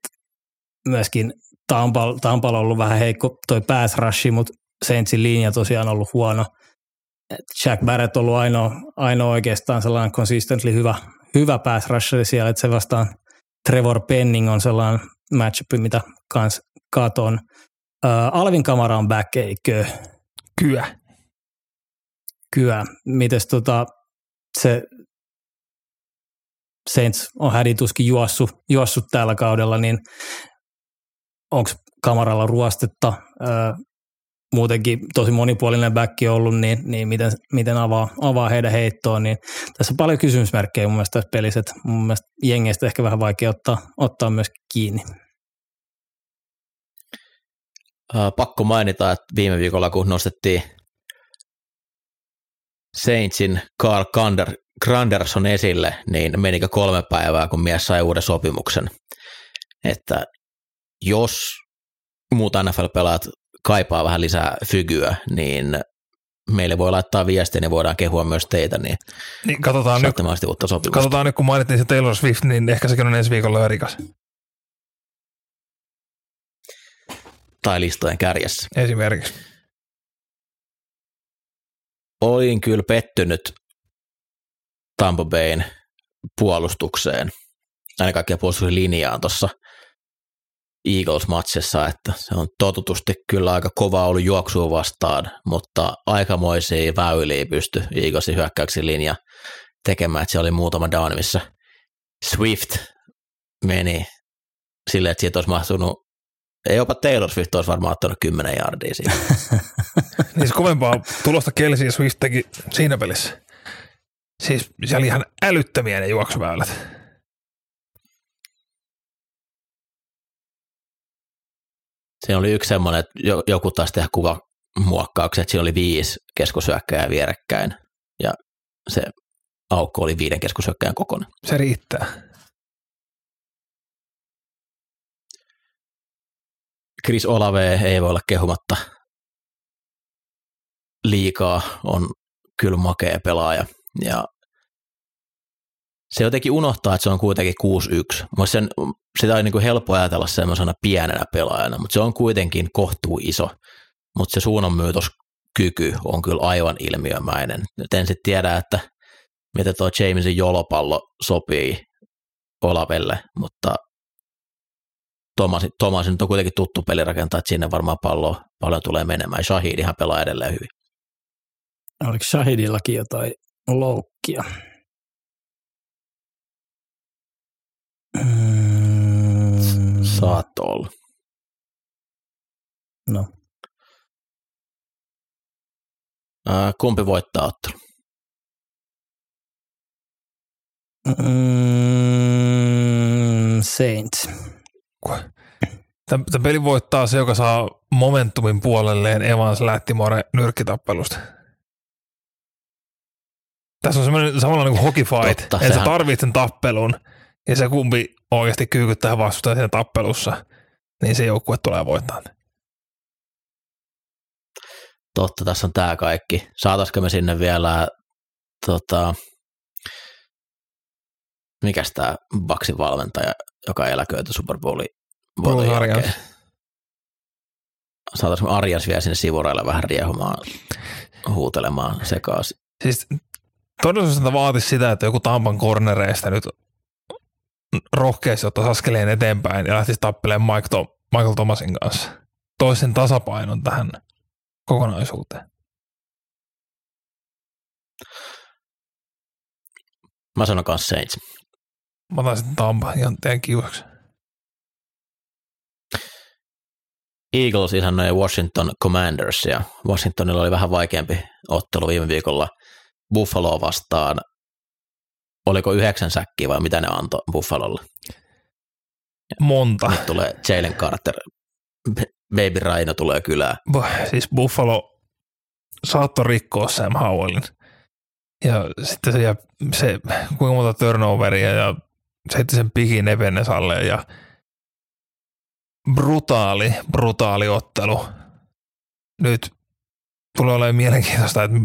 Speaker 3: myöskin Tampal, Tampal on ollut vähän heikko toi pass rush, mutta Saintsin linja tosiaan ollut huono. Jack Barrett on ollut ainoa, ainoa oikeastaan sellainen consistently hyvä, hyvä pass rusher siellä, että se vastaan Trevor Penning on sellainen matchup, mitä kans katon. Uh, Alvin Kamara on back, eikö?
Speaker 4: Kyä.
Speaker 3: Kyllä. Mites tota, se Saints on hädituskin juossut, juossut tällä kaudella, niin onko kamaralla ruostetta? Öö, muutenkin tosi monipuolinen backi ollut, niin, niin miten, miten avaa, avaa heidän heittoon, niin tässä on paljon kysymysmerkkejä mun mielestä tässä pelissä, että mun mielestä jengeistä ehkä vähän vaikea ottaa, ottaa myös kiinni.
Speaker 2: pakko mainita, että viime viikolla kun nostettiin Saintsin Carl Gander, Granderson esille, niin menikö kolme päivää, kun mies sai uuden sopimuksen. Että jos muut NFL-pelaat kaipaa vähän lisää fygyä, niin meille voi laittaa viestiä, niin voidaan kehua myös teitä, niin,
Speaker 4: niin katsotaan nyt,
Speaker 2: uutta sopimusta.
Speaker 4: Katsotaan nyt, kun mainittiin se Taylor Swift, niin ehkä sekin on ensi viikolla jo rikas.
Speaker 2: Tai listojen kärjessä.
Speaker 4: Esimerkiksi.
Speaker 2: Olin kyllä pettynyt Tampa Bayn puolustukseen, aina kaikkea puolustuksen linjaan tuossa Eagles-matsissa, että se on totutusti kyllä aika kova ollut juoksua vastaan, mutta aikamoisia väyliä pysty Eaglesin hyökkäyksen linja tekemään, että se oli muutama down, missä Swift meni silleen, että siitä olisi mahtunut, ei jopa Taylor Swift olisi varmaan ottanut 10 jardia siitä.
Speaker 4: niin se kovempaa tulosta Kelsey Swift teki siinä pelissä. Siis se oli ihan älyttömiä ne juoksuväylät.
Speaker 2: Siinä oli yksi semmoinen, että joku taisi tehdä kuvamuokkauksen, että siinä oli viisi keskusyökkäjää vierekkäin ja se aukko oli viiden keskusyökkäjän kokoinen.
Speaker 4: Se riittää.
Speaker 2: Chris Olave ei voi olla kehumatta liikaa, on kyllä makea pelaaja ja se jotenkin unohtaa, että se on kuitenkin 6-1. Sen, sitä on niin kuin helppo ajatella semmoisena pienenä pelaajana, mutta se on kuitenkin kohtuu iso. Mutta se suunnanmyytoskyky on kyllä aivan ilmiömäinen. Nyt en sitten tiedä, että miten tuo Jamesin jolopallo sopii Olavelle, mutta Thomas nyt on kuitenkin tuttu pelirakentaa, että sinne varmaan pallo paljon tulee menemään. Shahidihan pelaa edelleen hyvin.
Speaker 3: Oliko Shahidillakin jotain loukkia?
Speaker 2: Mm. Saatto olla.
Speaker 3: No.
Speaker 2: Äh, kumpi voittaa ottelu?
Speaker 3: Mm, Saints.
Speaker 4: Tämä peli voittaa se, joka saa momentumin puolelleen Evans Lättimore nyrkkitappelusta. Tässä on semmoinen samalla niin kuin hockey fight, Totta, että sehän... sä tarvitset sen tappelun, ja se kumpi oikeasti kyykyttää vastustajan siinä tappelussa, niin se joukkue tulee voittaa.
Speaker 2: Totta, tässä on tämä kaikki. Saataisiko me sinne vielä, tota, mikäs tämä Baksin valmentaja, joka eläköity Super Bowlin
Speaker 4: Arians.
Speaker 2: jälkeen. Saataisiin Arjas vielä sinne sivureille vähän riehumaan, huutelemaan sekaisin.
Speaker 4: Siis todellisuudessa vaatisi sitä, että joku Tampan cornereista nyt rohkeasti ottaisi askeleen eteenpäin ja lähtisi tappelemaan Mike Tom, Michael Thomasin kanssa. Toisen tasapainon tähän kokonaisuuteen.
Speaker 2: Mä sanon kanssa Saints.
Speaker 4: Mä otan sitten Tampa ihan teidän kiusaksi.
Speaker 2: Eagles ihannoi Washington Commanders ja Washingtonilla oli vähän vaikeampi ottelu viime viikolla Buffaloa vastaan. Oliko yhdeksän säkkiä vai mitä ne antoi Buffalolle?
Speaker 4: Monta.
Speaker 2: Nyt tulee Jalen Carter. Baby Raino tulee kylään.
Speaker 4: Siis Buffalo saattoi rikkoa Sam Howellin. Ja sitten se, ja se kuinka monta turnoveria ja se heitti sen pikin Ebenesalle ja brutaali, brutaali ottelu. Nyt tulee olemaan mielenkiintoista, että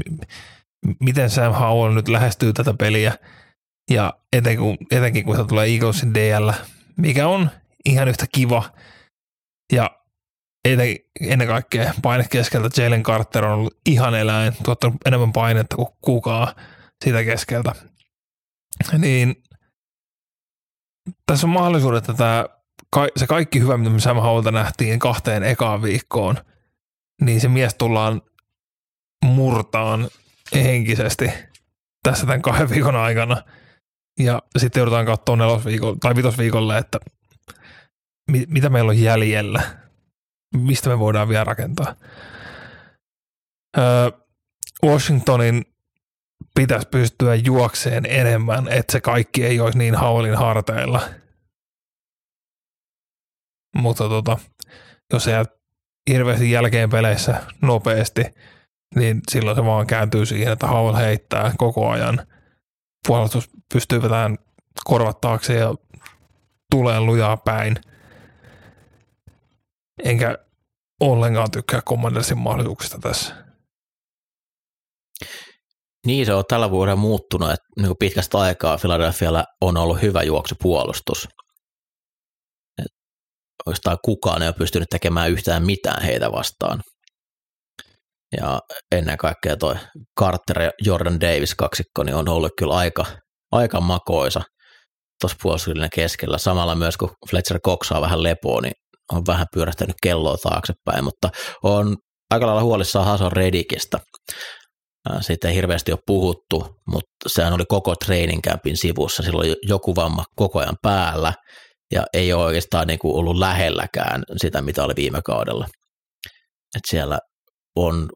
Speaker 4: miten Sam Howell nyt lähestyy tätä peliä ja etenkin etenkin kun se tulee Eaglesin DL, mikä on ihan yhtä kiva ja etenkin, ennen kaikkea paine keskeltä Jalen Carter on ollut ihan eläin, tuottanut enemmän painetta kuin kukaan siitä keskeltä. Niin tässä on mahdollisuudet, että tämä, se kaikki hyvä, mitä me Sam Howellta nähtiin kahteen ekaan viikkoon, niin se mies tullaan murtaan henkisesti tässä tämän kahden viikon aikana. Ja sitten joudutaan katsoa nelosviikolla tai vitosviikolle, että mi- mitä meillä on jäljellä mistä me voidaan vielä rakentaa. Öö, Washingtonin pitäisi pystyä juokseen enemmän, että se kaikki ei olisi niin haulin harteilla. Mutta tota, jos sä jäät hirveästi jälkeen peleissä nopeasti, niin silloin se vaan kääntyy siihen, että Howell heittää koko ajan. Puolustus pystyy vetämään korvat taakse ja tulee lujaa päin – enkä ollenkaan tykkää Commandersin mahdollisuuksista tässä.
Speaker 2: Niin se on tällä vuodella muuttunut, että niin kuin pitkästä aikaa Philadelphialla on ollut hyvä juoksupuolustus. Oikeastaan kukaan ei ole pystynyt tekemään yhtään mitään heitä vastaan. Ja ennen kaikkea toi Carter ja Jordan Davis kaksikko niin on ollut kyllä aika, aika makoisa tuossa puolustuslinjan keskellä. Samalla myös kun Fletcher Cox saa vähän lepoa, niin on vähän pyörähtänyt kelloa taaksepäin, mutta on aika lailla huolissaan Hason Redikistä. Siitä ei hirveästi ole puhuttu, mutta sehän oli koko training campin sivussa. Silloin joku vamma koko ajan päällä ja ei ole oikeastaan niin kuin ollut lähelläkään sitä, mitä oli viime kaudella. Et siellä on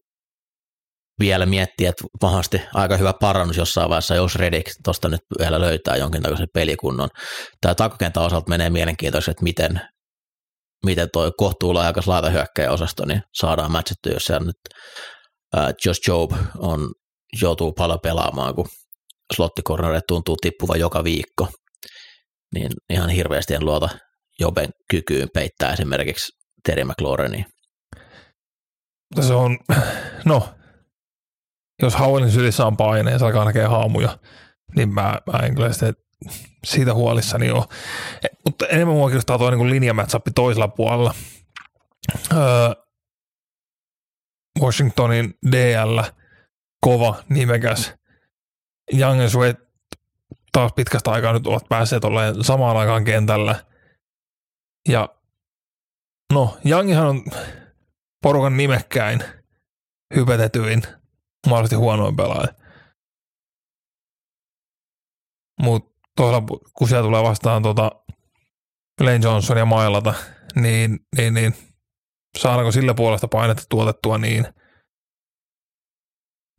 Speaker 2: vielä miettiä, että pahasti aika hyvä parannus jossain vaiheessa, jos Redik tuosta nyt vielä löytää jonkinlaisen pelikunnon. Tämä takakentän osalta menee mielenkiintoisesti, että miten, miten tuo kohtuulaajakas laitahyökkäjäosasto niin saadaan matchattu, jos siellä nyt äh, Josh Job on, joutuu paljon pelaamaan, kun slottikornereet tuntuu tippuvan joka viikko, niin ihan hirveästi en luota Joben kykyyn peittää esimerkiksi Terry McLaurenia.
Speaker 4: Se on, no, jos Howellin sylissä on paine ja se alkaa näkee haamuja, niin mä, mä en kyllä sitä siitä huolissani ole. Mutta enemmän mua kiinnostaa tuo niin linjamatchappi toisella puolella. Öö, Washingtonin DL, kova, nimekäs. Young Sweat taas pitkästä aikaa nyt ovat päässeet olleen samaan aikaan kentällä. Ja no, Youngihan on porukan nimekkäin, hypetetyin, mahdollisesti huonoin pelaaja. Mutta toisella, kun siellä tulee vastaan tota Lane Johnson ja Mailata, niin, niin, niin saadaanko sillä puolesta painetta tuotettua niin,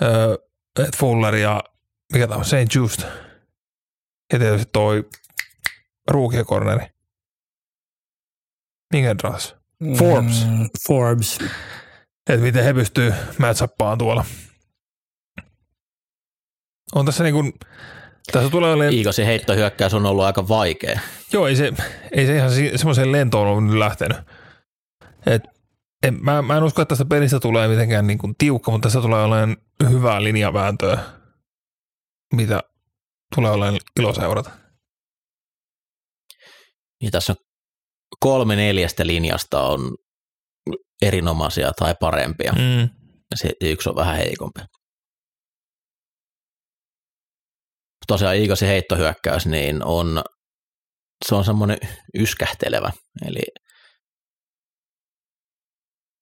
Speaker 4: öö, että Fuller ja mikä tämä on, St. Just ja tietysti toi ruukiekorneri. Minkä dras? Forbes.
Speaker 3: Mm, Forbes.
Speaker 4: Että miten he pystyy matchappaan tuolla. On tässä niin kuin, tässä tulee olemaan,
Speaker 2: Eaglesin heittohyökkäys on ollut aika vaikea.
Speaker 4: joo ei se, ei se ihan semmoiseen lentoon ole nyt lähtenyt. Et, en, mä, mä, en usko, että tästä pelistä tulee mitenkään niin kuin tiukka, mutta tässä tulee olemaan hyvää linjavääntöä, mitä tulee olemaan ilo seurata.
Speaker 2: Niin tässä on kolme neljästä linjasta on erinomaisia tai parempia.
Speaker 4: Mm.
Speaker 2: Se yksi on vähän heikompi. Tosiaan Eaglesin heittohyökkäys, niin on, se on semmoinen yskähtelevä. Eli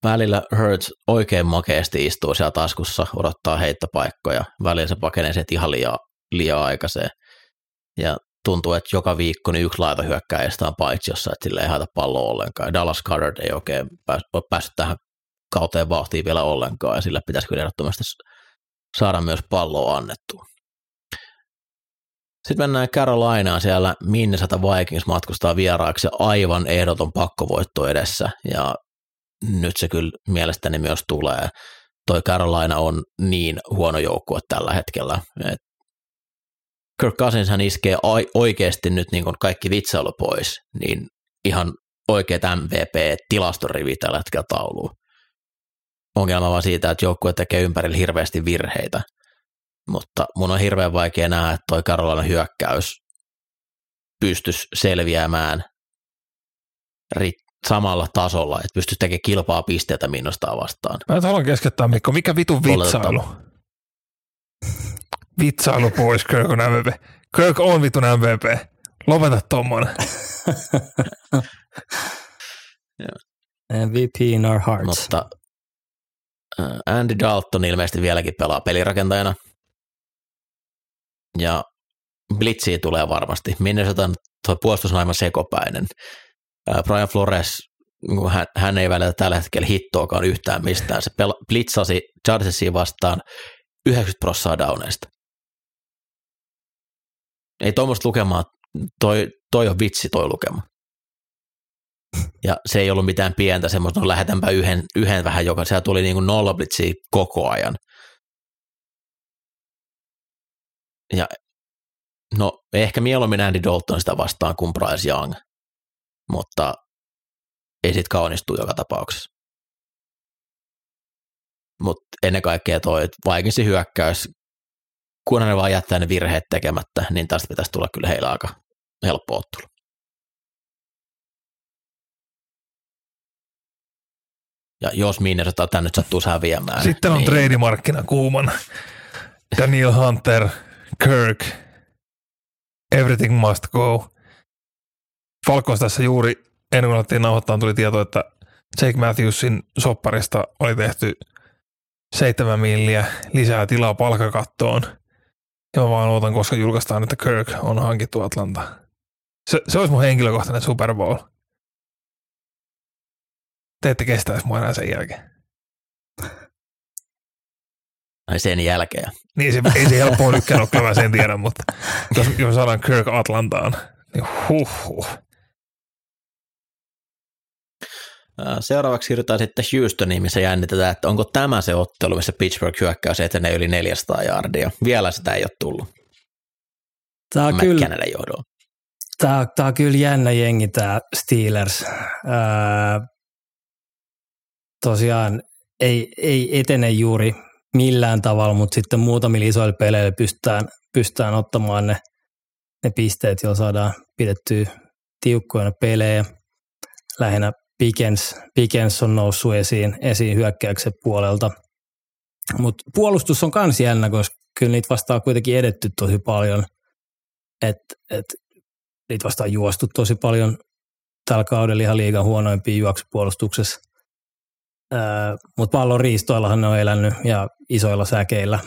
Speaker 2: välillä Hurts oikein makeasti istuu siellä taskussa, odottaa heittopaikkoja. Välillä se pakenee se ihan liian, liian aikaiseen. Ja tuntuu, että joka viikko niin yksi laita hyökkäjistä on paitsi jossain, että sille ei haeta palloa ollenkaan. Dallas Carter ei oikein ole päässyt tähän kauteen vauhtiin vielä ollenkaan, ja sillä pitäisi kyllä ehdottomasti saada myös palloa annettua. Sitten mennään Carolinaan siellä Minnesota Vikings matkustaa vieraaksi aivan ehdoton pakkovoitto edessä ja nyt se kyllä mielestäni myös tulee. Toi Carolina on niin huono joukkue tällä hetkellä. Et Kirk Cousins hän iskee oikeasti nyt niin kaikki vitsailu pois, niin ihan oikeat MVP-tilastorivi tällä hetkellä tauluun. Ongelma vaan siitä, että joukkue tekee ympärillä hirveästi virheitä. Mutta mun on hirveän vaikea nähdä, että toi Carolina hyökkäys pystyisi selviämään samalla tasolla, että pystyisi tekemään kilpaa pisteitä Minnostaa vastaan.
Speaker 4: Mä haluan keskeyttää, Mikko. Mikä vitun vitsailu? Vitsailu pois, Kirk on MVP. Kirk on vitun MVP. Lopeta tommonen.
Speaker 3: MVP in our hearts.
Speaker 2: Mutta Andy Dalton ilmeisesti vieläkin pelaa pelirakentajana. Ja Blitziä tulee varmasti. Minnesota tuo puolustus on aivan sekopäinen. Brian Flores, hän, hän ei välitä tällä hetkellä hittoakaan yhtään mistään. Se pela, blitzasi Chargersiin vastaan 90 prosenttia downeista. Ei tuommoista lukemaa, toi, toi on vitsi toi lukema. Ja se ei ollut mitään pientä semmoista, no lähetänpä yhden, yhden vähän joka, siellä tuli niin kuin nolla blitsiä koko ajan. Ja no ehkä mieluummin Andy Dalton sitä vastaan kuin Bryce Young, mutta ei sit kaunistu joka tapauksessa. Mutta ennen kaikkea toi Vikingsin hyökkäys, kunhan ne vaan jättää ne virheet tekemättä, niin tästä pitäisi tulla kyllä heillä aika helppo ottelu. Ja jos Minnesota nyt sattuu häviämään.
Speaker 4: Sitten on niin... treidimarkkina kuuman. Daniel Hunter, Kirk, everything must go. Falcons tässä juuri ennen kuin alettiin nauhoittaa, tuli tieto, että Jake Matthewsin sopparista oli tehty seitsemän milliä lisää tilaa palkakattoon. Ja mä vaan odotan, koska julkaistaan, että Kirk on hankittu Atlanta. Se, se olisi mun henkilökohtainen Super Bowl. Te ette kestäisi mua enää sen jälkeen.
Speaker 2: Ai sen jälkeen.
Speaker 4: Niin, se, ei se helppoa nytkään ole, mä sen tiedän, mutta jos, jos saadaan Kirk Atlantaan, niin huh, huh.
Speaker 2: Seuraavaksi siirrytään sitten Houstoniin, missä jännitetään, että onko tämä se ottelu, missä Pittsburgh hyökkäys etenee yli 400 jardia. Vielä sitä ei ole tullut.
Speaker 3: Tämä on, kyllä,
Speaker 2: johdolla.
Speaker 3: tämä, tämä on kyllä jännä jengi tämä Steelers. Ää, tosiaan ei, ei etene juuri millään tavalla, mutta sitten muutamilla isoilla peleillä pystytään, pystytään ottamaan ne, ne pisteet, joilla saadaan pidettyä tiukkoina pelejä. Lähinnä Pickens, Pickens on noussut esiin, esiin hyökkäyksen puolelta. Mutta puolustus on kans jännä, koska kyllä niitä vastaan kuitenkin edetty tosi paljon. Et, et, niitä vastaan juostu tosi paljon tällä kaudella ihan liigan huonoimpia juoksupuolustuksessa. Mutta pallon riistoillahan ne on elänyt ja isoilla säkeillä,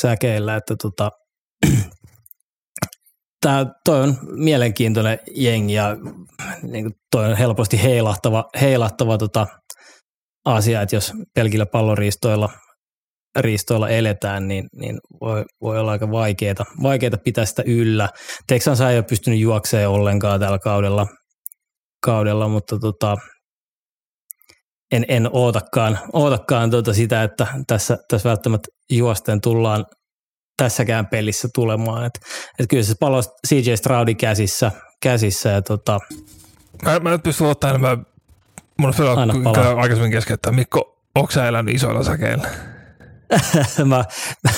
Speaker 3: säkeillä että tota, tää, toi on mielenkiintoinen jengi ja niin kuin toi on helposti heilahtava, heilahtava tota asia, että jos pelkillä palloriistoilla riistoilla eletään, niin, niin voi, voi, olla aika vaikeaa, vaikeaa pitää sitä yllä. Texans ei ole pystynyt juoksemaan ollenkaan tällä kaudella, kaudella mutta tota, en, en ootakaan, ootakaan tuota sitä, että tässä, tässä välttämättä juosten tullaan tässäkään pelissä tulemaan. Et, et kyllä se palo CJ Stroudin käsissä, käsissä ja tota,
Speaker 4: Mä, mä nyt pystyn ottaa enemmän, mun on aikaisemmin keskeyttää. Mikko, onko sä elänyt isoilla säkeillä?
Speaker 3: mä,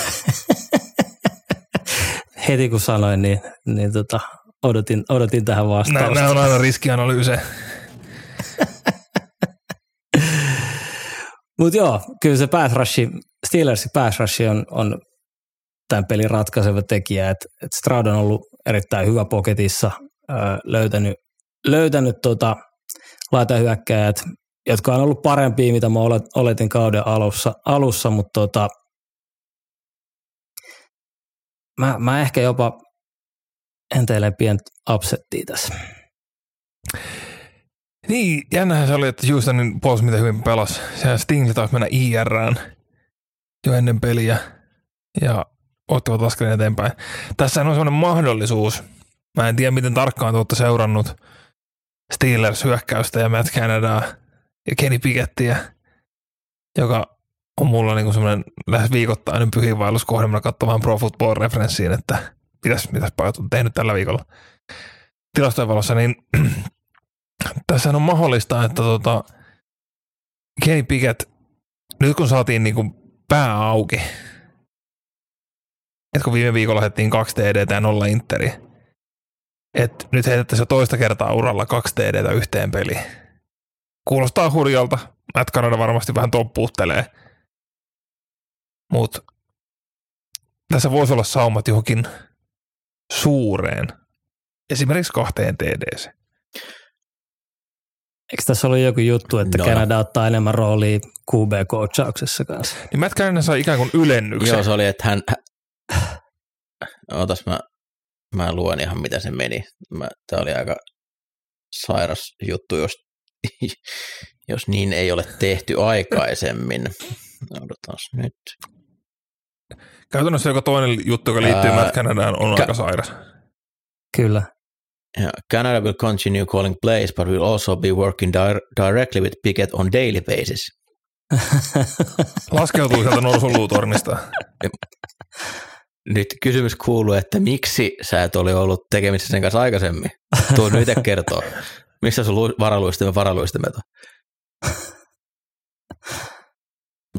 Speaker 3: heti kun sanoin, niin, niin tota, odotin, odotin tähän vastausta.
Speaker 4: Nämä on aina riskianalyyse.
Speaker 3: Mutta joo, kyllä se pass rush, Steelersin pass rush on, on tämän pelin ratkaiseva tekijä, että et Stroud on ollut erittäin hyvä poketissa, ö, löytänyt, löytänyt tota, laitahyökkäjät, jotka on ollut parempia, mitä mä oletin kauden alussa, alussa mutta tota, mä, mä ehkä jopa enteilen pientä upsettia tässä.
Speaker 4: Niin, jännähän se oli, että Houstonin puolus mitä hyvin pelasi. Sehän Stingli taas mennä IRään jo ennen peliä ja ottivat askeleen eteenpäin. Tässä on sellainen mahdollisuus. Mä en tiedä, miten tarkkaan te olette seurannut Steelers-hyökkäystä ja Matt Canadaa ja Kenny Pickettiä, joka on mulla niin semmoinen lähes viikoittainen pyhiinvaelluskohde. Mä katson Pro Football referenssiin, että mitäs, mitäs pojat on tehnyt tällä viikolla tilastojen valossa, niin tässä on mahdollista, että tota, Kenny Pickett, nyt kun saatiin niin kuin pää auki, että kun viime viikolla lähdettiin kaksi TD ja nolla Interi, että nyt heitettäisiin jo toista kertaa uralla kaksi TD yhteen peliin. Kuulostaa hurjalta. Matt Canada varmasti vähän toppuuttelee. Mutta tässä voisi olla saumat johonkin suureen, esimerkiksi kahteen TDC.
Speaker 3: Eikö tässä ollut joku juttu, että no. Kanada ottaa enemmän roolia QB-coachauksessa kanssa?
Speaker 4: Niin Matt Canada sai ikään kuin ylennyksen.
Speaker 2: Joo, se oli, että hän... Ootas mä, mä luen ihan mitä se meni. Mä, tää oli aika sairas juttu, jos, jos niin ei ole tehty aikaisemmin. Odotas nyt.
Speaker 4: Käytännössä joku toinen juttu, joka liittyy Ää, Matt Canadaan, on ka- aika sairas.
Speaker 3: Kyllä.
Speaker 2: Yeah, Canada will continue calling plays, but will also be working di- directly with Pickett on daily basis.
Speaker 4: Laskeutuu sieltä norsuluutornista.
Speaker 2: Nyt kysymys kuuluu, että miksi sä et ole ollut tekemisissä sen kanssa aikaisemmin? Tuo nyt itse kertoo. Missä sun varaluistimen varaluistimet on?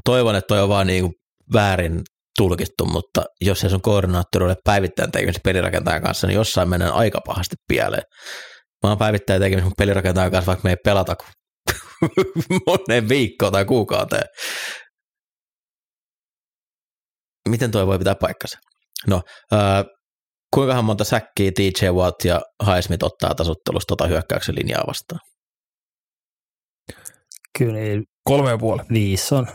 Speaker 2: Toivon, että toi on vaan niin väärin tulkittu, mutta jos se sun koordinaattori ole päivittäin tekemistä pelirakentajan kanssa, niin jossain mennään aika pahasti pieleen. Mä oon päivittäin tekemistä pelirakentajan kanssa, vaikka me ei pelata moneen viikkoon tai kuukauteen. Miten toi voi pitää paikkansa? No, äh, kuinka monta säkkiä TJ Watt ja Highsmith ottaa tasottelusta tota hyökkäyksen linjaa vastaan?
Speaker 3: Kyllä niin
Speaker 4: Kolme ja puoli.
Speaker 3: Viisi on.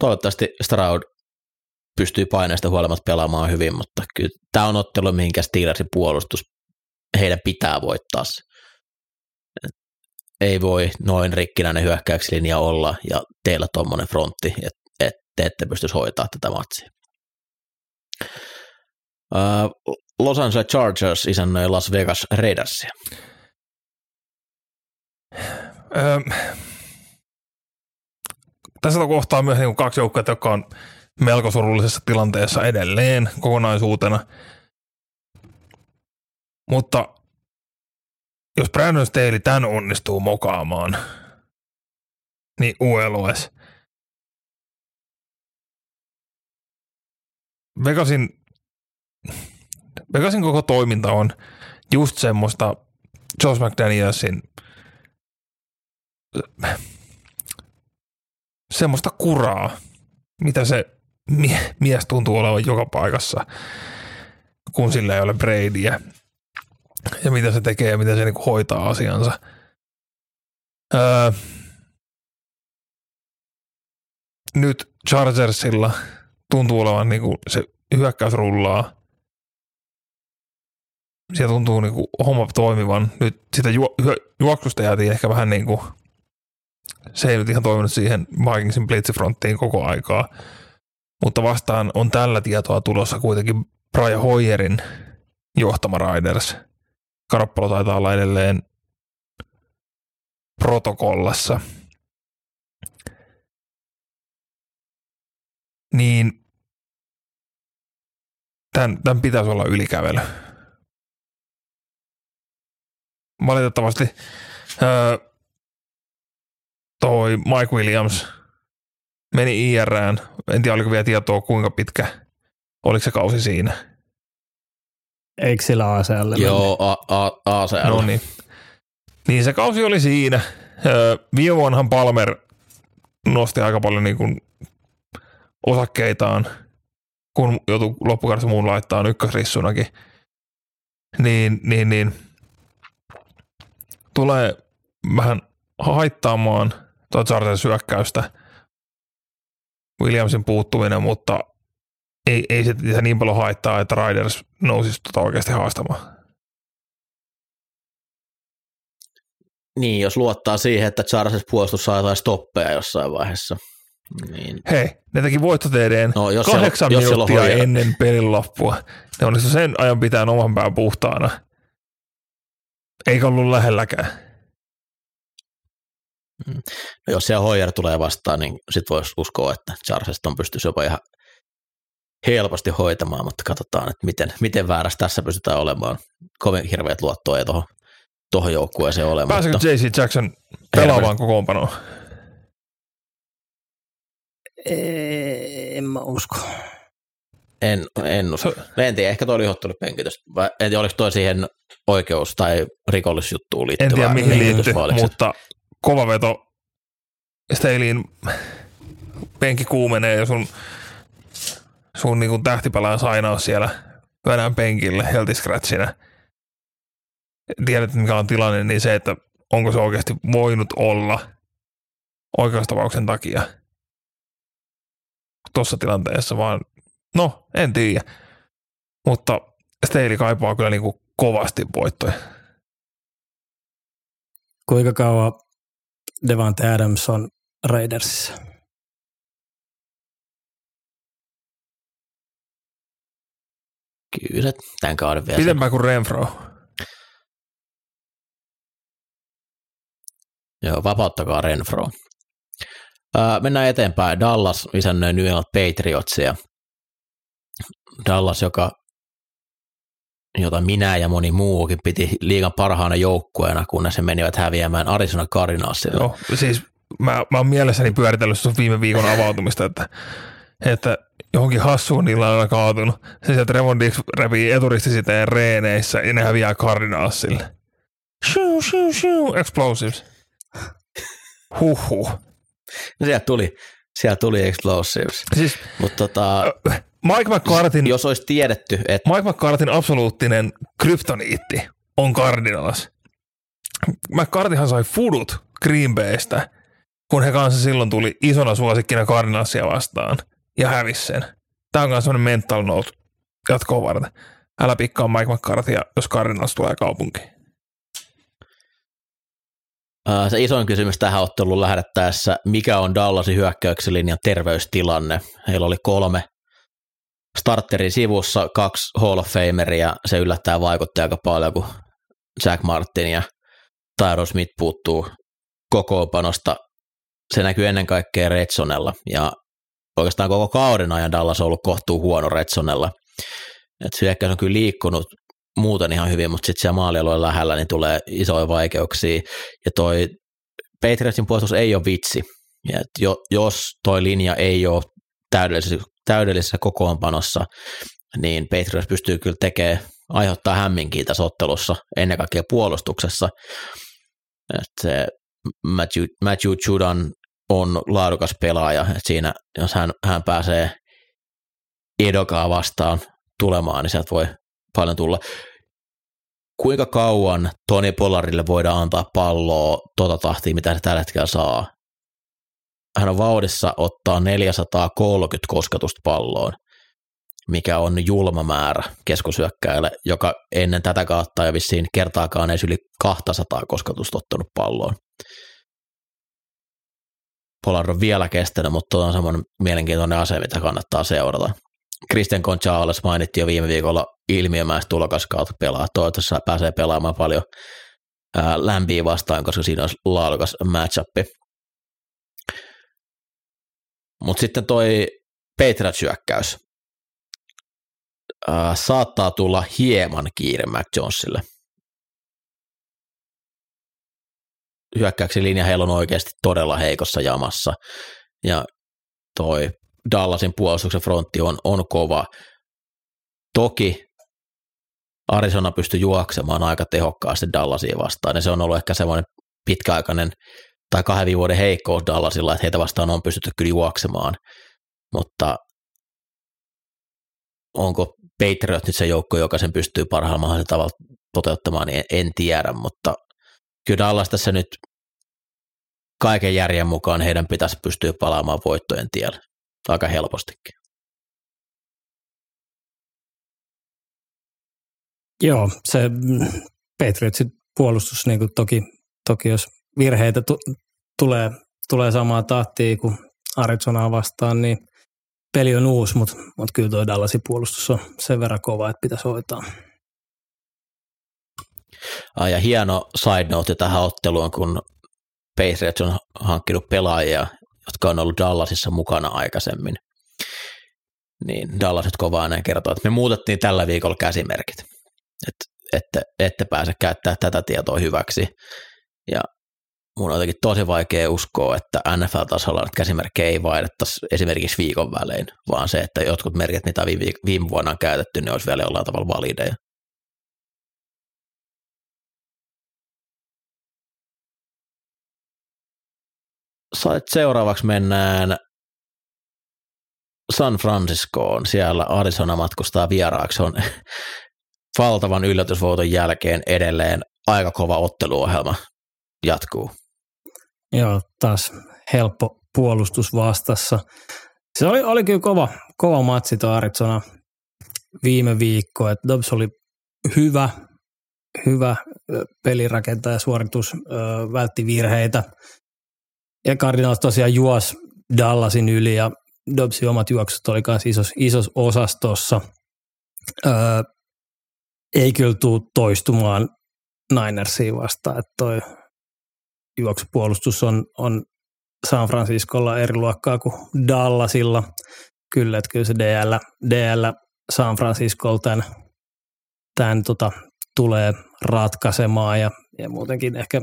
Speaker 2: Toivottavasti Stroud pystyy paineesta huolimatta pelaamaan hyvin, mutta kyllä tämä on ottelu, mihinkä Steelersin puolustus, heidän pitää voittaa. Ei voi noin rikkinäinen hyökkäyksilinja olla ja teillä tuommoinen frontti, että et te ette pystyisi hoitaa tätä matsia. Los Angeles Chargers isännöi Las Vegas Raidersia.
Speaker 4: Tässä kohtaa myös niin kaksi joukkoa, jotka on melko surullisessa tilanteessa edelleen kokonaisuutena. Mutta jos Brandon Staley tämän onnistuu mokaamaan, niin ULOS. Vegasin, Vegasin koko toiminta on just semmoista Josh McDanielsin semmoista kuraa, mitä se mie- mies tuntuu olevan joka paikassa, kun sillä ei ole Bradyä. Ja mitä se tekee ja miten se niinku hoitaa asiansa. Öö, nyt Chargersilla tuntuu olevan niinku se hyökkäys rullaa. Siellä tuntuu niinku homma toimivan. Nyt sitä ju- juoksusta jäätiin ehkä vähän niinku se ei nyt ihan toiminut siihen Vikingsin blitzifronttiin koko aikaa, mutta vastaan on tällä tietoa tulossa kuitenkin Brian Hoyerin johtama Riders. Karappalo taitaa olla edelleen protokollassa. Niin tämän, tämän pitäisi olla ylikävely. Valitettavasti öö, toi Mike Williams meni IRään. En tiedä, oliko vielä tietoa, kuinka pitkä. Oliko se kausi siinä?
Speaker 3: Eikö sillä ACL?
Speaker 2: Joo, ACL.
Speaker 4: No niin. Niin se kausi oli siinä. Öö, viime vuonnahan Palmer nosti aika paljon niin kuin osakkeitaan, kun joutui loppukaudessa muun laittaa ykkösrissunakin. Niin, niin, niin tulee vähän haittaamaan Chargers syökkäystä Williamsin puuttuminen, mutta ei, ei se, se niin paljon haittaa, että Riders nousisi tuota oikeasti haastamaan.
Speaker 2: Niin, jos luottaa siihen, että Charles puolustus saa jotain stoppeja jossain vaiheessa. Niin.
Speaker 4: Hei, ne teki voittoteedeen
Speaker 2: No, jos
Speaker 4: kahdeksan
Speaker 2: siellä- jos
Speaker 4: minuuttia
Speaker 2: hoija-
Speaker 4: ennen pelin loppua. Ne onnistu sen ajan pitää oman pään puhtaana. Eikä ollut lähelläkään.
Speaker 2: No, jos siellä Hoyer tulee vastaan, niin sit voisi uskoa, että Charles on pystyisi jopa ihan helposti hoitamaan, mutta katsotaan, että miten, miten väärässä tässä pystytään olemaan. Kovin hirveät luottoa ei tuohon tohon joukkueeseen ole,
Speaker 4: Pääseekö
Speaker 2: mutta
Speaker 4: JC Jackson pelaamaan kokoonpanoon?
Speaker 3: En mä usko.
Speaker 2: en, en usko. En tiedä, ehkä toi oli ihottunut penkitys. En tiedä, oliko toi siihen oikeus- tai rikollisjuttuun
Speaker 4: En
Speaker 2: liittyvä
Speaker 4: tiedä mihin liittyy, mutta kova veto. Stalin penki kuumenee ja sun, sun niin tähtipelaajan sainaus siellä vedään penkille healthy scratchina. Tiedät, mikä on tilanne, niin se, että onko se oikeasti voinut olla oikeustapauksen takia tuossa tilanteessa, vaan no, en tiedä. Mutta Staley kaipaa kyllä niin kuin kovasti voittoja.
Speaker 3: Kuinka kauan Devante Adams on Raidersissa?
Speaker 2: Kyllä se tämän kauden vielä.
Speaker 4: Pidempään kuin Renfro.
Speaker 2: Joo, vapauttakaa Renfro. Ää, mennään eteenpäin. Dallas isännöi New England Patriotsia. Dallas, joka, jota minä ja moni muukin piti liigan parhaana joukkueena, kunnes he menivät häviämään Arizona Cardinalsille.
Speaker 4: Joo, siis mä, mä oon mielessäni pyöritellyt sun viime viikon avautumista, että, että johonkin hassuun niillä on aina kaatunut. Se sieltä Revon Dix repii eturistisiteen reeneissä ja ne häviää Cardinalsille. Shoo, shoo, shoo, explosives. Huhhuh.
Speaker 2: No sieltä tuli, sieltä tuli Explosives.
Speaker 4: Siis
Speaker 2: Mutta tota,
Speaker 4: Mike McCartin,
Speaker 2: jos olisi tiedetty, että
Speaker 4: Mike McCartin absoluuttinen kryptoniitti on Cardinals. McCarthyhan sai fudut Green Baystä, kun he kanssa silloin tuli isona suosikkina Cardinalsia vastaan ja hävisi sen. Tämä on myös sellainen mental note jatkoa varten. Älä pikkaa Mike McCarthyä, jos Cardinals tulee kaupunkiin.
Speaker 2: ää, se isoin kysymys tähän otteluun lähdettäessä, mikä on Dallasin hyökkäyksen linjan terveystilanne. Heillä oli kolme starterin sivussa, kaksi Hall of Fameria, se yllättää vaikutti aika paljon, kun Jack Martin ja Tyron Smith puuttuu kokoonpanosta. Se näkyy ennen kaikkea Redsonella ja oikeastaan koko kauden ajan Dallas on ollut kohtuu huono Redsonella. Et hyökkäys on kyllä liikkunut muuten ihan hyvin, mutta sitten siellä maalialueen lähellä niin tulee isoja vaikeuksia. Ja toi Patriotsin puolustus ei ole vitsi. Ja jo, jos toi linja ei ole täydellisessä, täydellisessä kokoonpanossa, niin Patriots pystyy kyllä tekemään, aiheuttaa hämminkiä tässä ottelussa, ennen kaikkea puolustuksessa. Et se Matthew, Matthew Judon on laadukas pelaaja, että siinä jos hän, hän pääsee edokaa vastaan tulemaan, niin sieltä voi paljon tulla. Kuinka kauan Toni Pollarille voidaan antaa palloa tuota tahtia, mitä se tällä hetkellä saa? Hän on vauhdissa ottaa 430 kosketusta palloon, mikä on julma määrä keskusyökkäjälle, joka ennen tätä kautta ei vissiin kertaakaan edes yli 200 kosketusta ottanut palloon. Pollard on vielä kestänyt, mutta on semmoinen mielenkiintoinen ase, mitä kannattaa seurata. Christian Gonzalez mainittiin jo viime viikolla ilmiömäistä tulokaskautta pelaa. Toivottavasti pääsee pelaamaan paljon lämpiä vastaan, koska siinä olisi laadukas matchup. Mutta sitten toi Patriot-syökkäys ää, saattaa tulla hieman kiire Mac Jonesille. Hyökkäyksen linja heillä on oikeasti todella heikossa jamassa. Ja toi Dallasin puolustuksen frontti on, on kova. Toki Arizona pystyi juoksemaan aika tehokkaasti Dallasia vastaan, ja se on ollut ehkä semmoinen pitkäaikainen tai kahden vuoden heikkous Dallasilla, että heitä vastaan on pystytty kyllä juoksemaan, mutta onko Patriot nyt se joukko, joka sen pystyy parhaalla mahdollisella tavalla toteuttamaan, niin en tiedä, mutta kyllä Dallas tässä nyt kaiken järjen mukaan heidän pitäisi pystyä palaamaan voittojen tielle aika helpostikin.
Speaker 3: Joo, se Patriotsin puolustus niin kuin toki, toki, jos virheitä tu- tulee, tulee samaa tahtia kuin Arizonaa vastaan, niin peli on uusi, mutta, mutta kyllä tuo Dallasin puolustus on sen verran kova, että pitäisi hoitaa.
Speaker 2: Ah, ja hieno side note tähän otteluun, kun Patriots on hankkinut pelaajia, jotka on ollut Dallasissa mukana aikaisemmin. Niin Dallas kovaa näin kertoo, että me muutettiin tällä viikolla käsimerkit, että ette, ette pääse käyttää tätä tietoa hyväksi. Ja mun on jotenkin tosi vaikea uskoa, että NFL-tasolla nyt käsimerkkejä ei vaihdettaisi esimerkiksi viikon välein, vaan se, että jotkut merkit, mitä viime, viime vuonna on käytetty, ne olisi vielä jollain tavalla valideja. Seuraavaksi mennään San Franciscoon. Siellä Arizona matkustaa vieraaksi. On valtavan yllätysvoiton jälkeen edelleen aika kova otteluohjelma jatkuu.
Speaker 3: Joo, taas helppo puolustus vastassa. Se oli, oli kyllä kova, kova matsi tuo Arizona viime viikko, että Dobbs oli hyvä, hyvä pelirakentaja, suoritus, vältti virheitä. Ja Cardinals tosiaan juos Dallasin yli ja Dobbsin omat juoksut oli myös isos, isos osastossa. Öö, ei kyllä tule toistumaan Ninersiin vastaan, että toi juoksupuolustus on, on San Franciscolla eri luokkaa kuin Dallasilla. Kyllä, että kyllä se DL, DL San Franciscolla tämän, tämän tota, tulee ratkaisemaan ja, ja muutenkin ehkä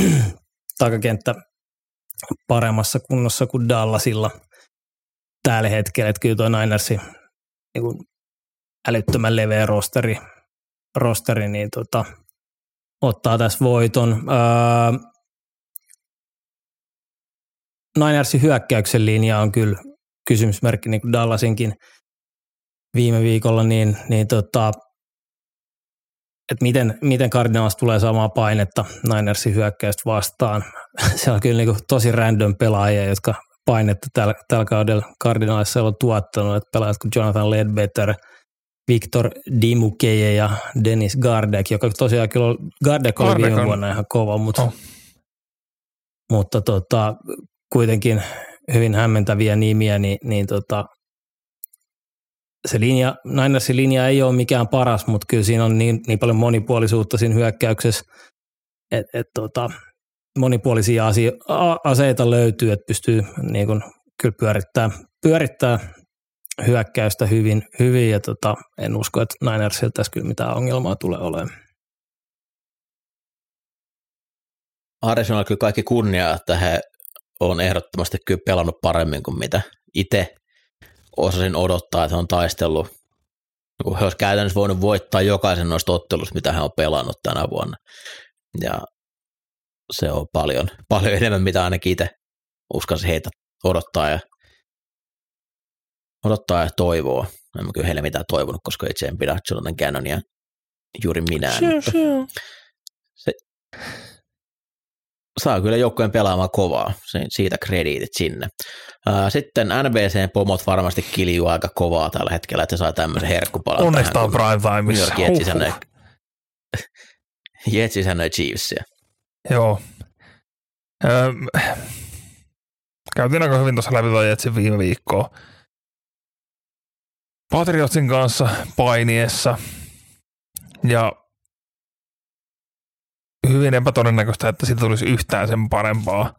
Speaker 3: takakenttä paremmassa kunnossa kuin Dallasilla tällä hetkellä. Että kyllä tuo Ninersin niin älyttömän leveä rosteri, rosteri niin tota, ottaa tässä voiton. Öö, Ninersin hyökkäyksen linja on kyllä kysymysmerkki niin kuin Dallasinkin viime viikolla, niin, niin tota, että miten, miten Cardinals tulee saamaan painetta Ninersin hyökkäystä vastaan. Se on kyllä niin kuin tosi random pelaajia, jotka painetta tällä, tällä kaudella Cardinalissa on tuottanut, että pelaajat kuin Jonathan Ledbetter, Victor Dimukeje ja Dennis Gardek, joka tosiaan kyllä Gardek oli viime vuonna ihan kova, mutta, oh. mutta tota, kuitenkin hyvin hämmentäviä nimiä, niin, niin tota, se linja, Ninersin linja ei ole mikään paras, mutta kyllä siinä on niin, niin paljon monipuolisuutta siinä hyökkäyksessä, että et, tota, monipuolisia asio, aseita löytyy, että pystyy niin kun, kyllä pyörittää, pyörittää hyökkäystä hyvin, hyvin ja tota, en usko, että Ninersilta tässä kyllä mitään ongelmaa tulee olemaan.
Speaker 2: Arizona kyllä kaikki kunnia, että he on ehdottomasti kyllä pelannut paremmin kuin mitä itse osasin odottaa, että on taistellut. Niin he olisivat käytännössä voinut voittaa jokaisen noista ottelusta, mitä he on pelannut tänä vuonna. Ja se on paljon, paljon enemmän, mitä ainakin itse uskalsi heitä odottaa ja, odottaa ja toivoa. En mä kyllä heille mitään toivonut, koska itse en pidä Jonathan Cannonia juuri minään. Sure, sure. Se, saa kyllä joukkojen pelaamaan kovaa, siitä krediitit sinne. Sitten NBC-pomot varmasti kiljuu aika kovaa tällä hetkellä, että se saa tämmöisen herkkupalan.
Speaker 4: Onneksi on prime timeissa.
Speaker 2: Jetsi sanoi Chiefsia.
Speaker 4: Joo. Öö, käytiin aika hyvin tuossa läpi Jetsin viime viikkoa. Patriotsin kanssa painiessa ja hyvin epätodennäköistä, että siitä tulisi yhtään sen parempaa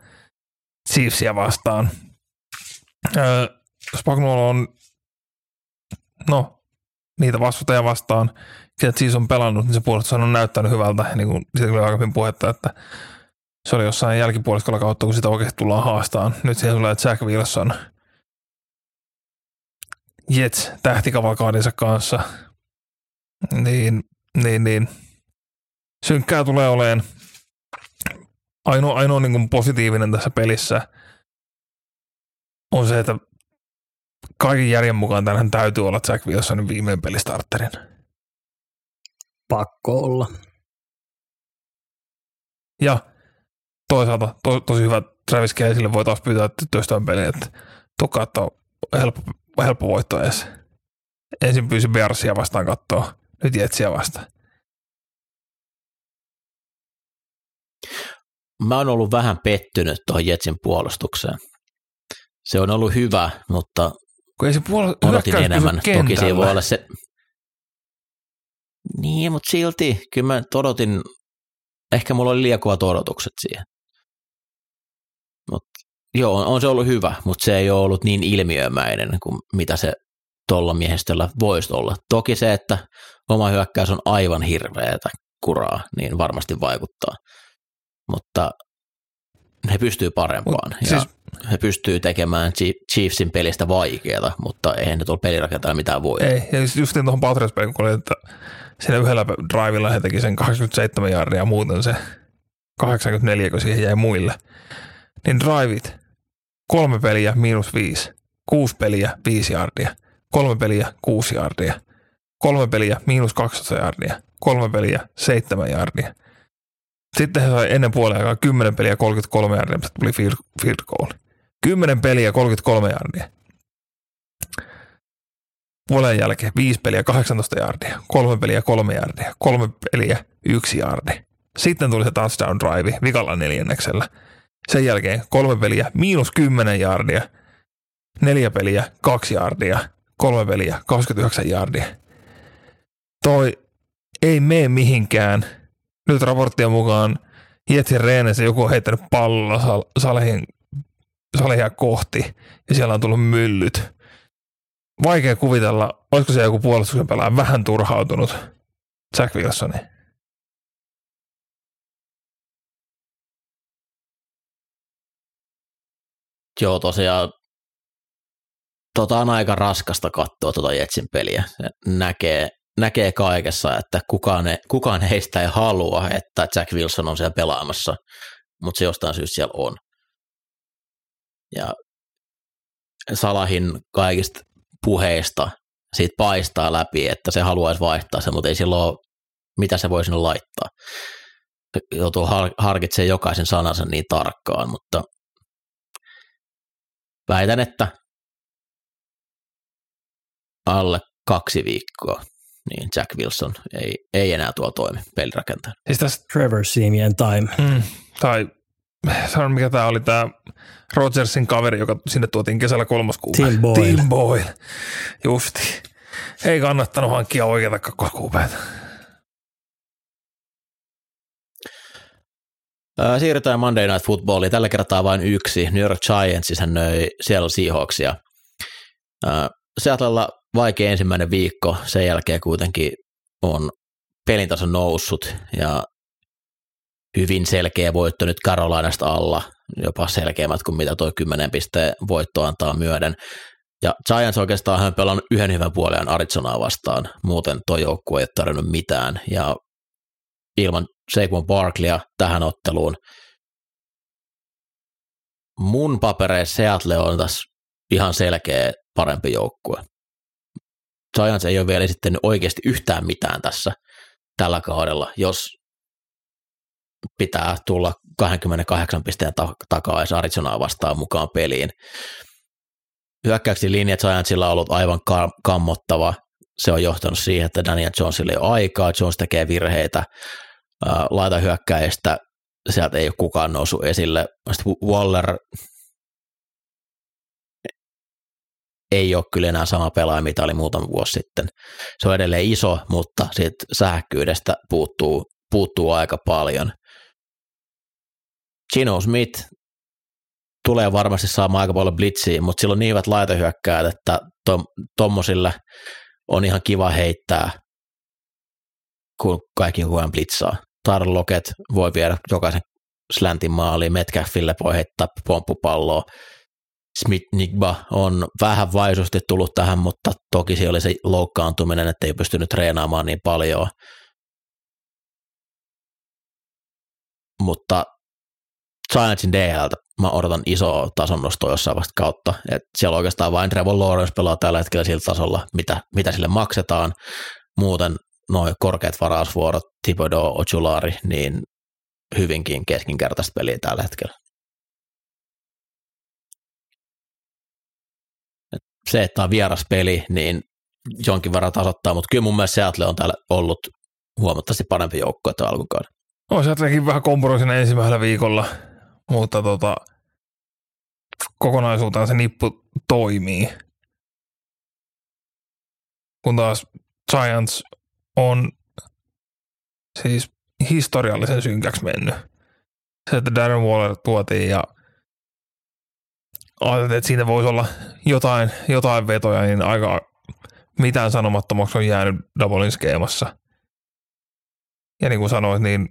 Speaker 4: Chiefsia vastaan. Öö, Spagnuolo on, no, niitä vastuutajia vastaan, että siis on pelannut, niin se puolustus on näyttänyt hyvältä. Niin kuin siitä oli aikaisemmin puhetta, että se oli jossain jälkipuoliskolla kautta, kun sitä oikeasti tullaan haastaan. Nyt siellä tulee Jack Wilson Jets tähtikavalkaadinsa kanssa. Niin Niin, niin. Synkkää tulee olemaan. Ainoa, ainoa niin kuin positiivinen tässä pelissä on se, että kaiken järjen mukaan tänään täytyy olla Jack Wilsonin viimeinen pelistarterin.
Speaker 3: Pakko olla.
Speaker 4: Ja toisaalta to, tosi hyvä Travis Caseylle voi taas pyytää tyttöistään peliä, että toka, että on helppo, helppo voitto edes. Ensin pyysi Bearsia vastaan katsoa, nyt Jetsiä vastaan.
Speaker 2: Mä oon ollut vähän pettynyt tuohon Jetsin puolustukseen. Se on ollut hyvä, mutta
Speaker 4: Kun ei se puol-
Speaker 2: odotin enemmän. Toki ei voi olla se... Niin, mutta silti, kyllä mä odotin, ehkä mulla oli liian kovat odotukset siihen. Mut, joo, on, on se ollut hyvä, mutta se ei ole ollut niin ilmiömäinen kuin mitä se tuolla miehistöllä voisi olla. Toki se, että oma hyökkäys on aivan hirveätä kuraa, niin varmasti vaikuttaa. Mutta he pystyy parempaan.
Speaker 4: Mut
Speaker 2: ja
Speaker 4: siis-
Speaker 2: he pystyy tekemään Chi- Chiefsin pelistä vaikeaa, mutta eihän ne tuolla pelirakentajalla mitään voi.
Speaker 4: Ei, ja just tuohon Patriots kun oli, että siinä yhdellä drivilla he teki sen 87 jardia ja muuten se 84, kun siihen jäi muille. Niin drivit, kolme peliä miinus viisi, kuusi peliä viisi jardia, kolme peliä kuusi jardia, kolme peliä miinus 12 jardia, kolme peliä seitsemän jardia. Sitten he sai ennen puolen aikaa 10 peliä 33 jardia, mistä tuli field, field goal. 10 peliä 33 jardia puolen jälkeen viisi peliä 18 jardia, kolme peliä kolme jardia, kolme peliä yksi jardi. Sitten tuli se touchdown drive vikalla neljänneksellä. Sen jälkeen kolme peliä miinus 10 jardia, neljä peliä kaksi jardia, kolme peliä 29 jardia. Toi ei mene mihinkään. Nyt raporttien mukaan Jetsin reenessä joku on heittänyt pallolla sal- Salehin, kohti ja siellä on tullut myllyt vaikea kuvitella, olisiko se joku puolustuksen pelaaja vähän turhautunut Jack Wilsoni.
Speaker 2: Joo, tosiaan tota on aika raskasta katsoa tuota Jetsin peliä. Se näkee, näkee kaikessa, että kukaan, ei, kukaan heistä ei halua, että Jack Wilson on siellä pelaamassa, mutta se jostain syystä siellä on. Ja Salahin kaikista puheista siitä paistaa läpi, että se haluaisi vaihtaa sen, mutta ei sillä ole, mitä se voi sinne laittaa. Joutuu har- harkitsemaan jokaisen sanansa niin tarkkaan, mutta väitän, että alle kaksi viikkoa, niin Jack Wilson ei, ei enää tuo toimi pelirakentajana.
Speaker 4: Siis tässä,
Speaker 3: Trevor Siemian time.
Speaker 4: mm, tai sanon mikä tämä oli tämä Rodgersin kaveri, joka sinne tuotiin kesällä kolmas kuukausi.
Speaker 3: Tim Boyle.
Speaker 4: Tim Boyle, justi. Ei kannattanut hankkia oikeita kakkoskuupäitä.
Speaker 2: Ää, Siirrytään Monday Night Footballiin. Tällä kertaa vain yksi. New York Giants siis hän nöi Seattle Seahawksia. Ää, Seattlella vaikea ensimmäinen viikko, sen jälkeen kuitenkin on pelintaso noussut ja hyvin selkeä voitto nyt Carolinasta alla, jopa selkeämmät kuin mitä tuo 10 pisteen voitto antaa myöden. Ja Giants oikeastaan hän pelannut yhden hyvän puolen Arizonaa vastaan, muuten tuo joukkue ei ole tarjonnut mitään, ja ilman Saquon Barkleya tähän otteluun. Mun papereissa Seattle on tässä ihan selkeä parempi joukkue. Giants ei ole vielä esittänyt oikeasti yhtään mitään tässä tällä kaudella, jos pitää tulla 28 pisteen ta- takaa ja Arizonaa vastaan mukaan peliin. Hyökkäyksen linja Giantsilla on ollut aivan ka- kammottava. Se on johtanut siihen, että Daniel Jonesille ei ole aikaa, Jones tekee virheitä, laita hyökkäistä, sieltä ei ole kukaan noussut esille. Sitten Waller ei ole kyllä enää sama pelaaja, mitä oli muutama vuosi sitten. Se on edelleen iso, mutta siitä sähäkkyydestä puuttuu, puuttuu aika paljon. Gino Smith tulee varmasti saamaan aika paljon blitsiä, mutta sillä on niin hyvät laitahyökkäät, että tuommoisille on ihan kiva heittää, kun kaikki koko ajan blitzaa. Tarloket voi viedä jokaisen slantin maaliin, Metcalfille voi heittää pomppupalloa. Smitnigba on vähän vaisusti tullut tähän, mutta toki se oli se loukkaantuminen, että ei pystynyt treenaamaan niin paljon. Mutta Giantsin DLtä mä odotan isoa tason nostoa jossain vasta kautta. Et siellä oikeastaan vain Trevor Lawrence pelaa tällä hetkellä sillä tasolla, mitä, mitä sille maksetaan. Muuten noin korkeat varausvuorot, Thibodeau, Ojulari, niin hyvinkin keskinkertaista peliä tällä hetkellä. Se, että on vieras peli, niin jonkin verran tasoittaa, mutta kyllä mun mielestä Seattle on täällä ollut huomattavasti parempi joukko että alkukauden.
Speaker 4: No, Seattlekin vähän kompuroisin ensimmäisellä viikolla, mutta tota, kokonaisuuteen se nippu toimii. Kun taas Giants on siis historiallisen synkäksi mennyt. Se, että Darren Waller tuotiin ja että siitä voisi olla jotain, jotain vetoja, niin aika mitään sanomattomaksi on jäänyt Doublein skeemassa. Ja niin kuin sanoit, niin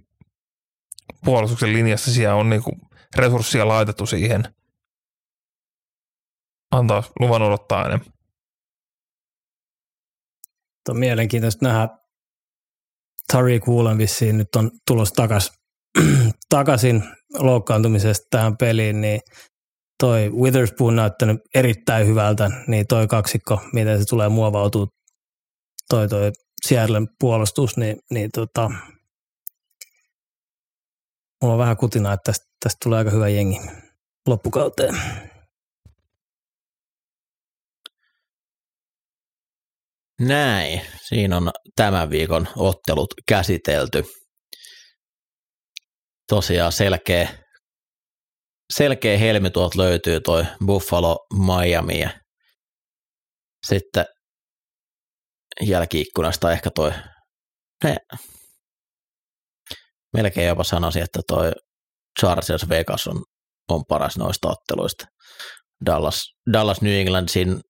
Speaker 4: puolustuksen linjassa siellä on niin kuin resursseja laitettu siihen. Antaa luvan odottaa enemmän.
Speaker 3: On mielenkiintoista nähdä. Tariq Woolen vissiin nyt on tulos takas, takaisin loukkaantumisesta tähän peliin, niin toi Witherspoon näyttänyt erittäin hyvältä, niin toi kaksikko, miten se tulee muovautua, toi toi Seattlen puolustus, niin, niin tota, mulla on vähän kutina, että tästä, tästä tulee aika hyvä jengi loppukauteen.
Speaker 2: Näin. Siinä on tämän viikon ottelut käsitelty. Tosiaan selkeä, selkeä helmi tuolta löytyy toi Buffalo Miami ja sitten jälkiikkunasta ehkä toi ne, melkein jopa sanoisin, että toi Chargers Vegas on, on paras noista otteluista. Dallas, Dallas New England siinä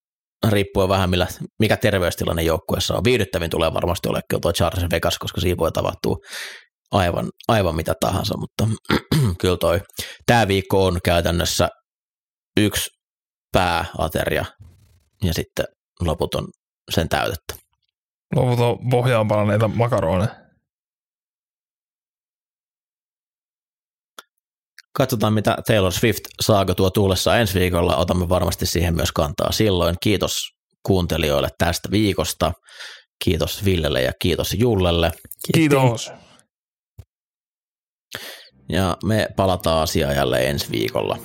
Speaker 2: riippuen vähän millä, mikä terveystilanne joukkueessa on. Viihdyttävin tulee varmasti kyllä tuo Chargers Vegas, koska siinä voi tapahtua aivan, aivan mitä tahansa, mutta kyllä toi tämä viikko on käytännössä yksi pääateria ja sitten loput on sen täytettä.
Speaker 4: Loput on pohjaan palaneita makaroneja.
Speaker 2: Katsotaan, mitä Taylor Swift saako tuo tuulessa ensi viikolla. Otamme varmasti siihen myös kantaa silloin. Kiitos kuuntelijoille tästä viikosta. Kiitos Villelle ja kiitos Jullelle.
Speaker 4: Kiitos.
Speaker 2: Ja me palataan asiaan jälleen ensi viikolla.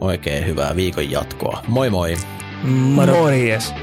Speaker 2: Oikein hyvää viikon jatkoa. Moi moi!
Speaker 3: Moro.
Speaker 4: Morjes.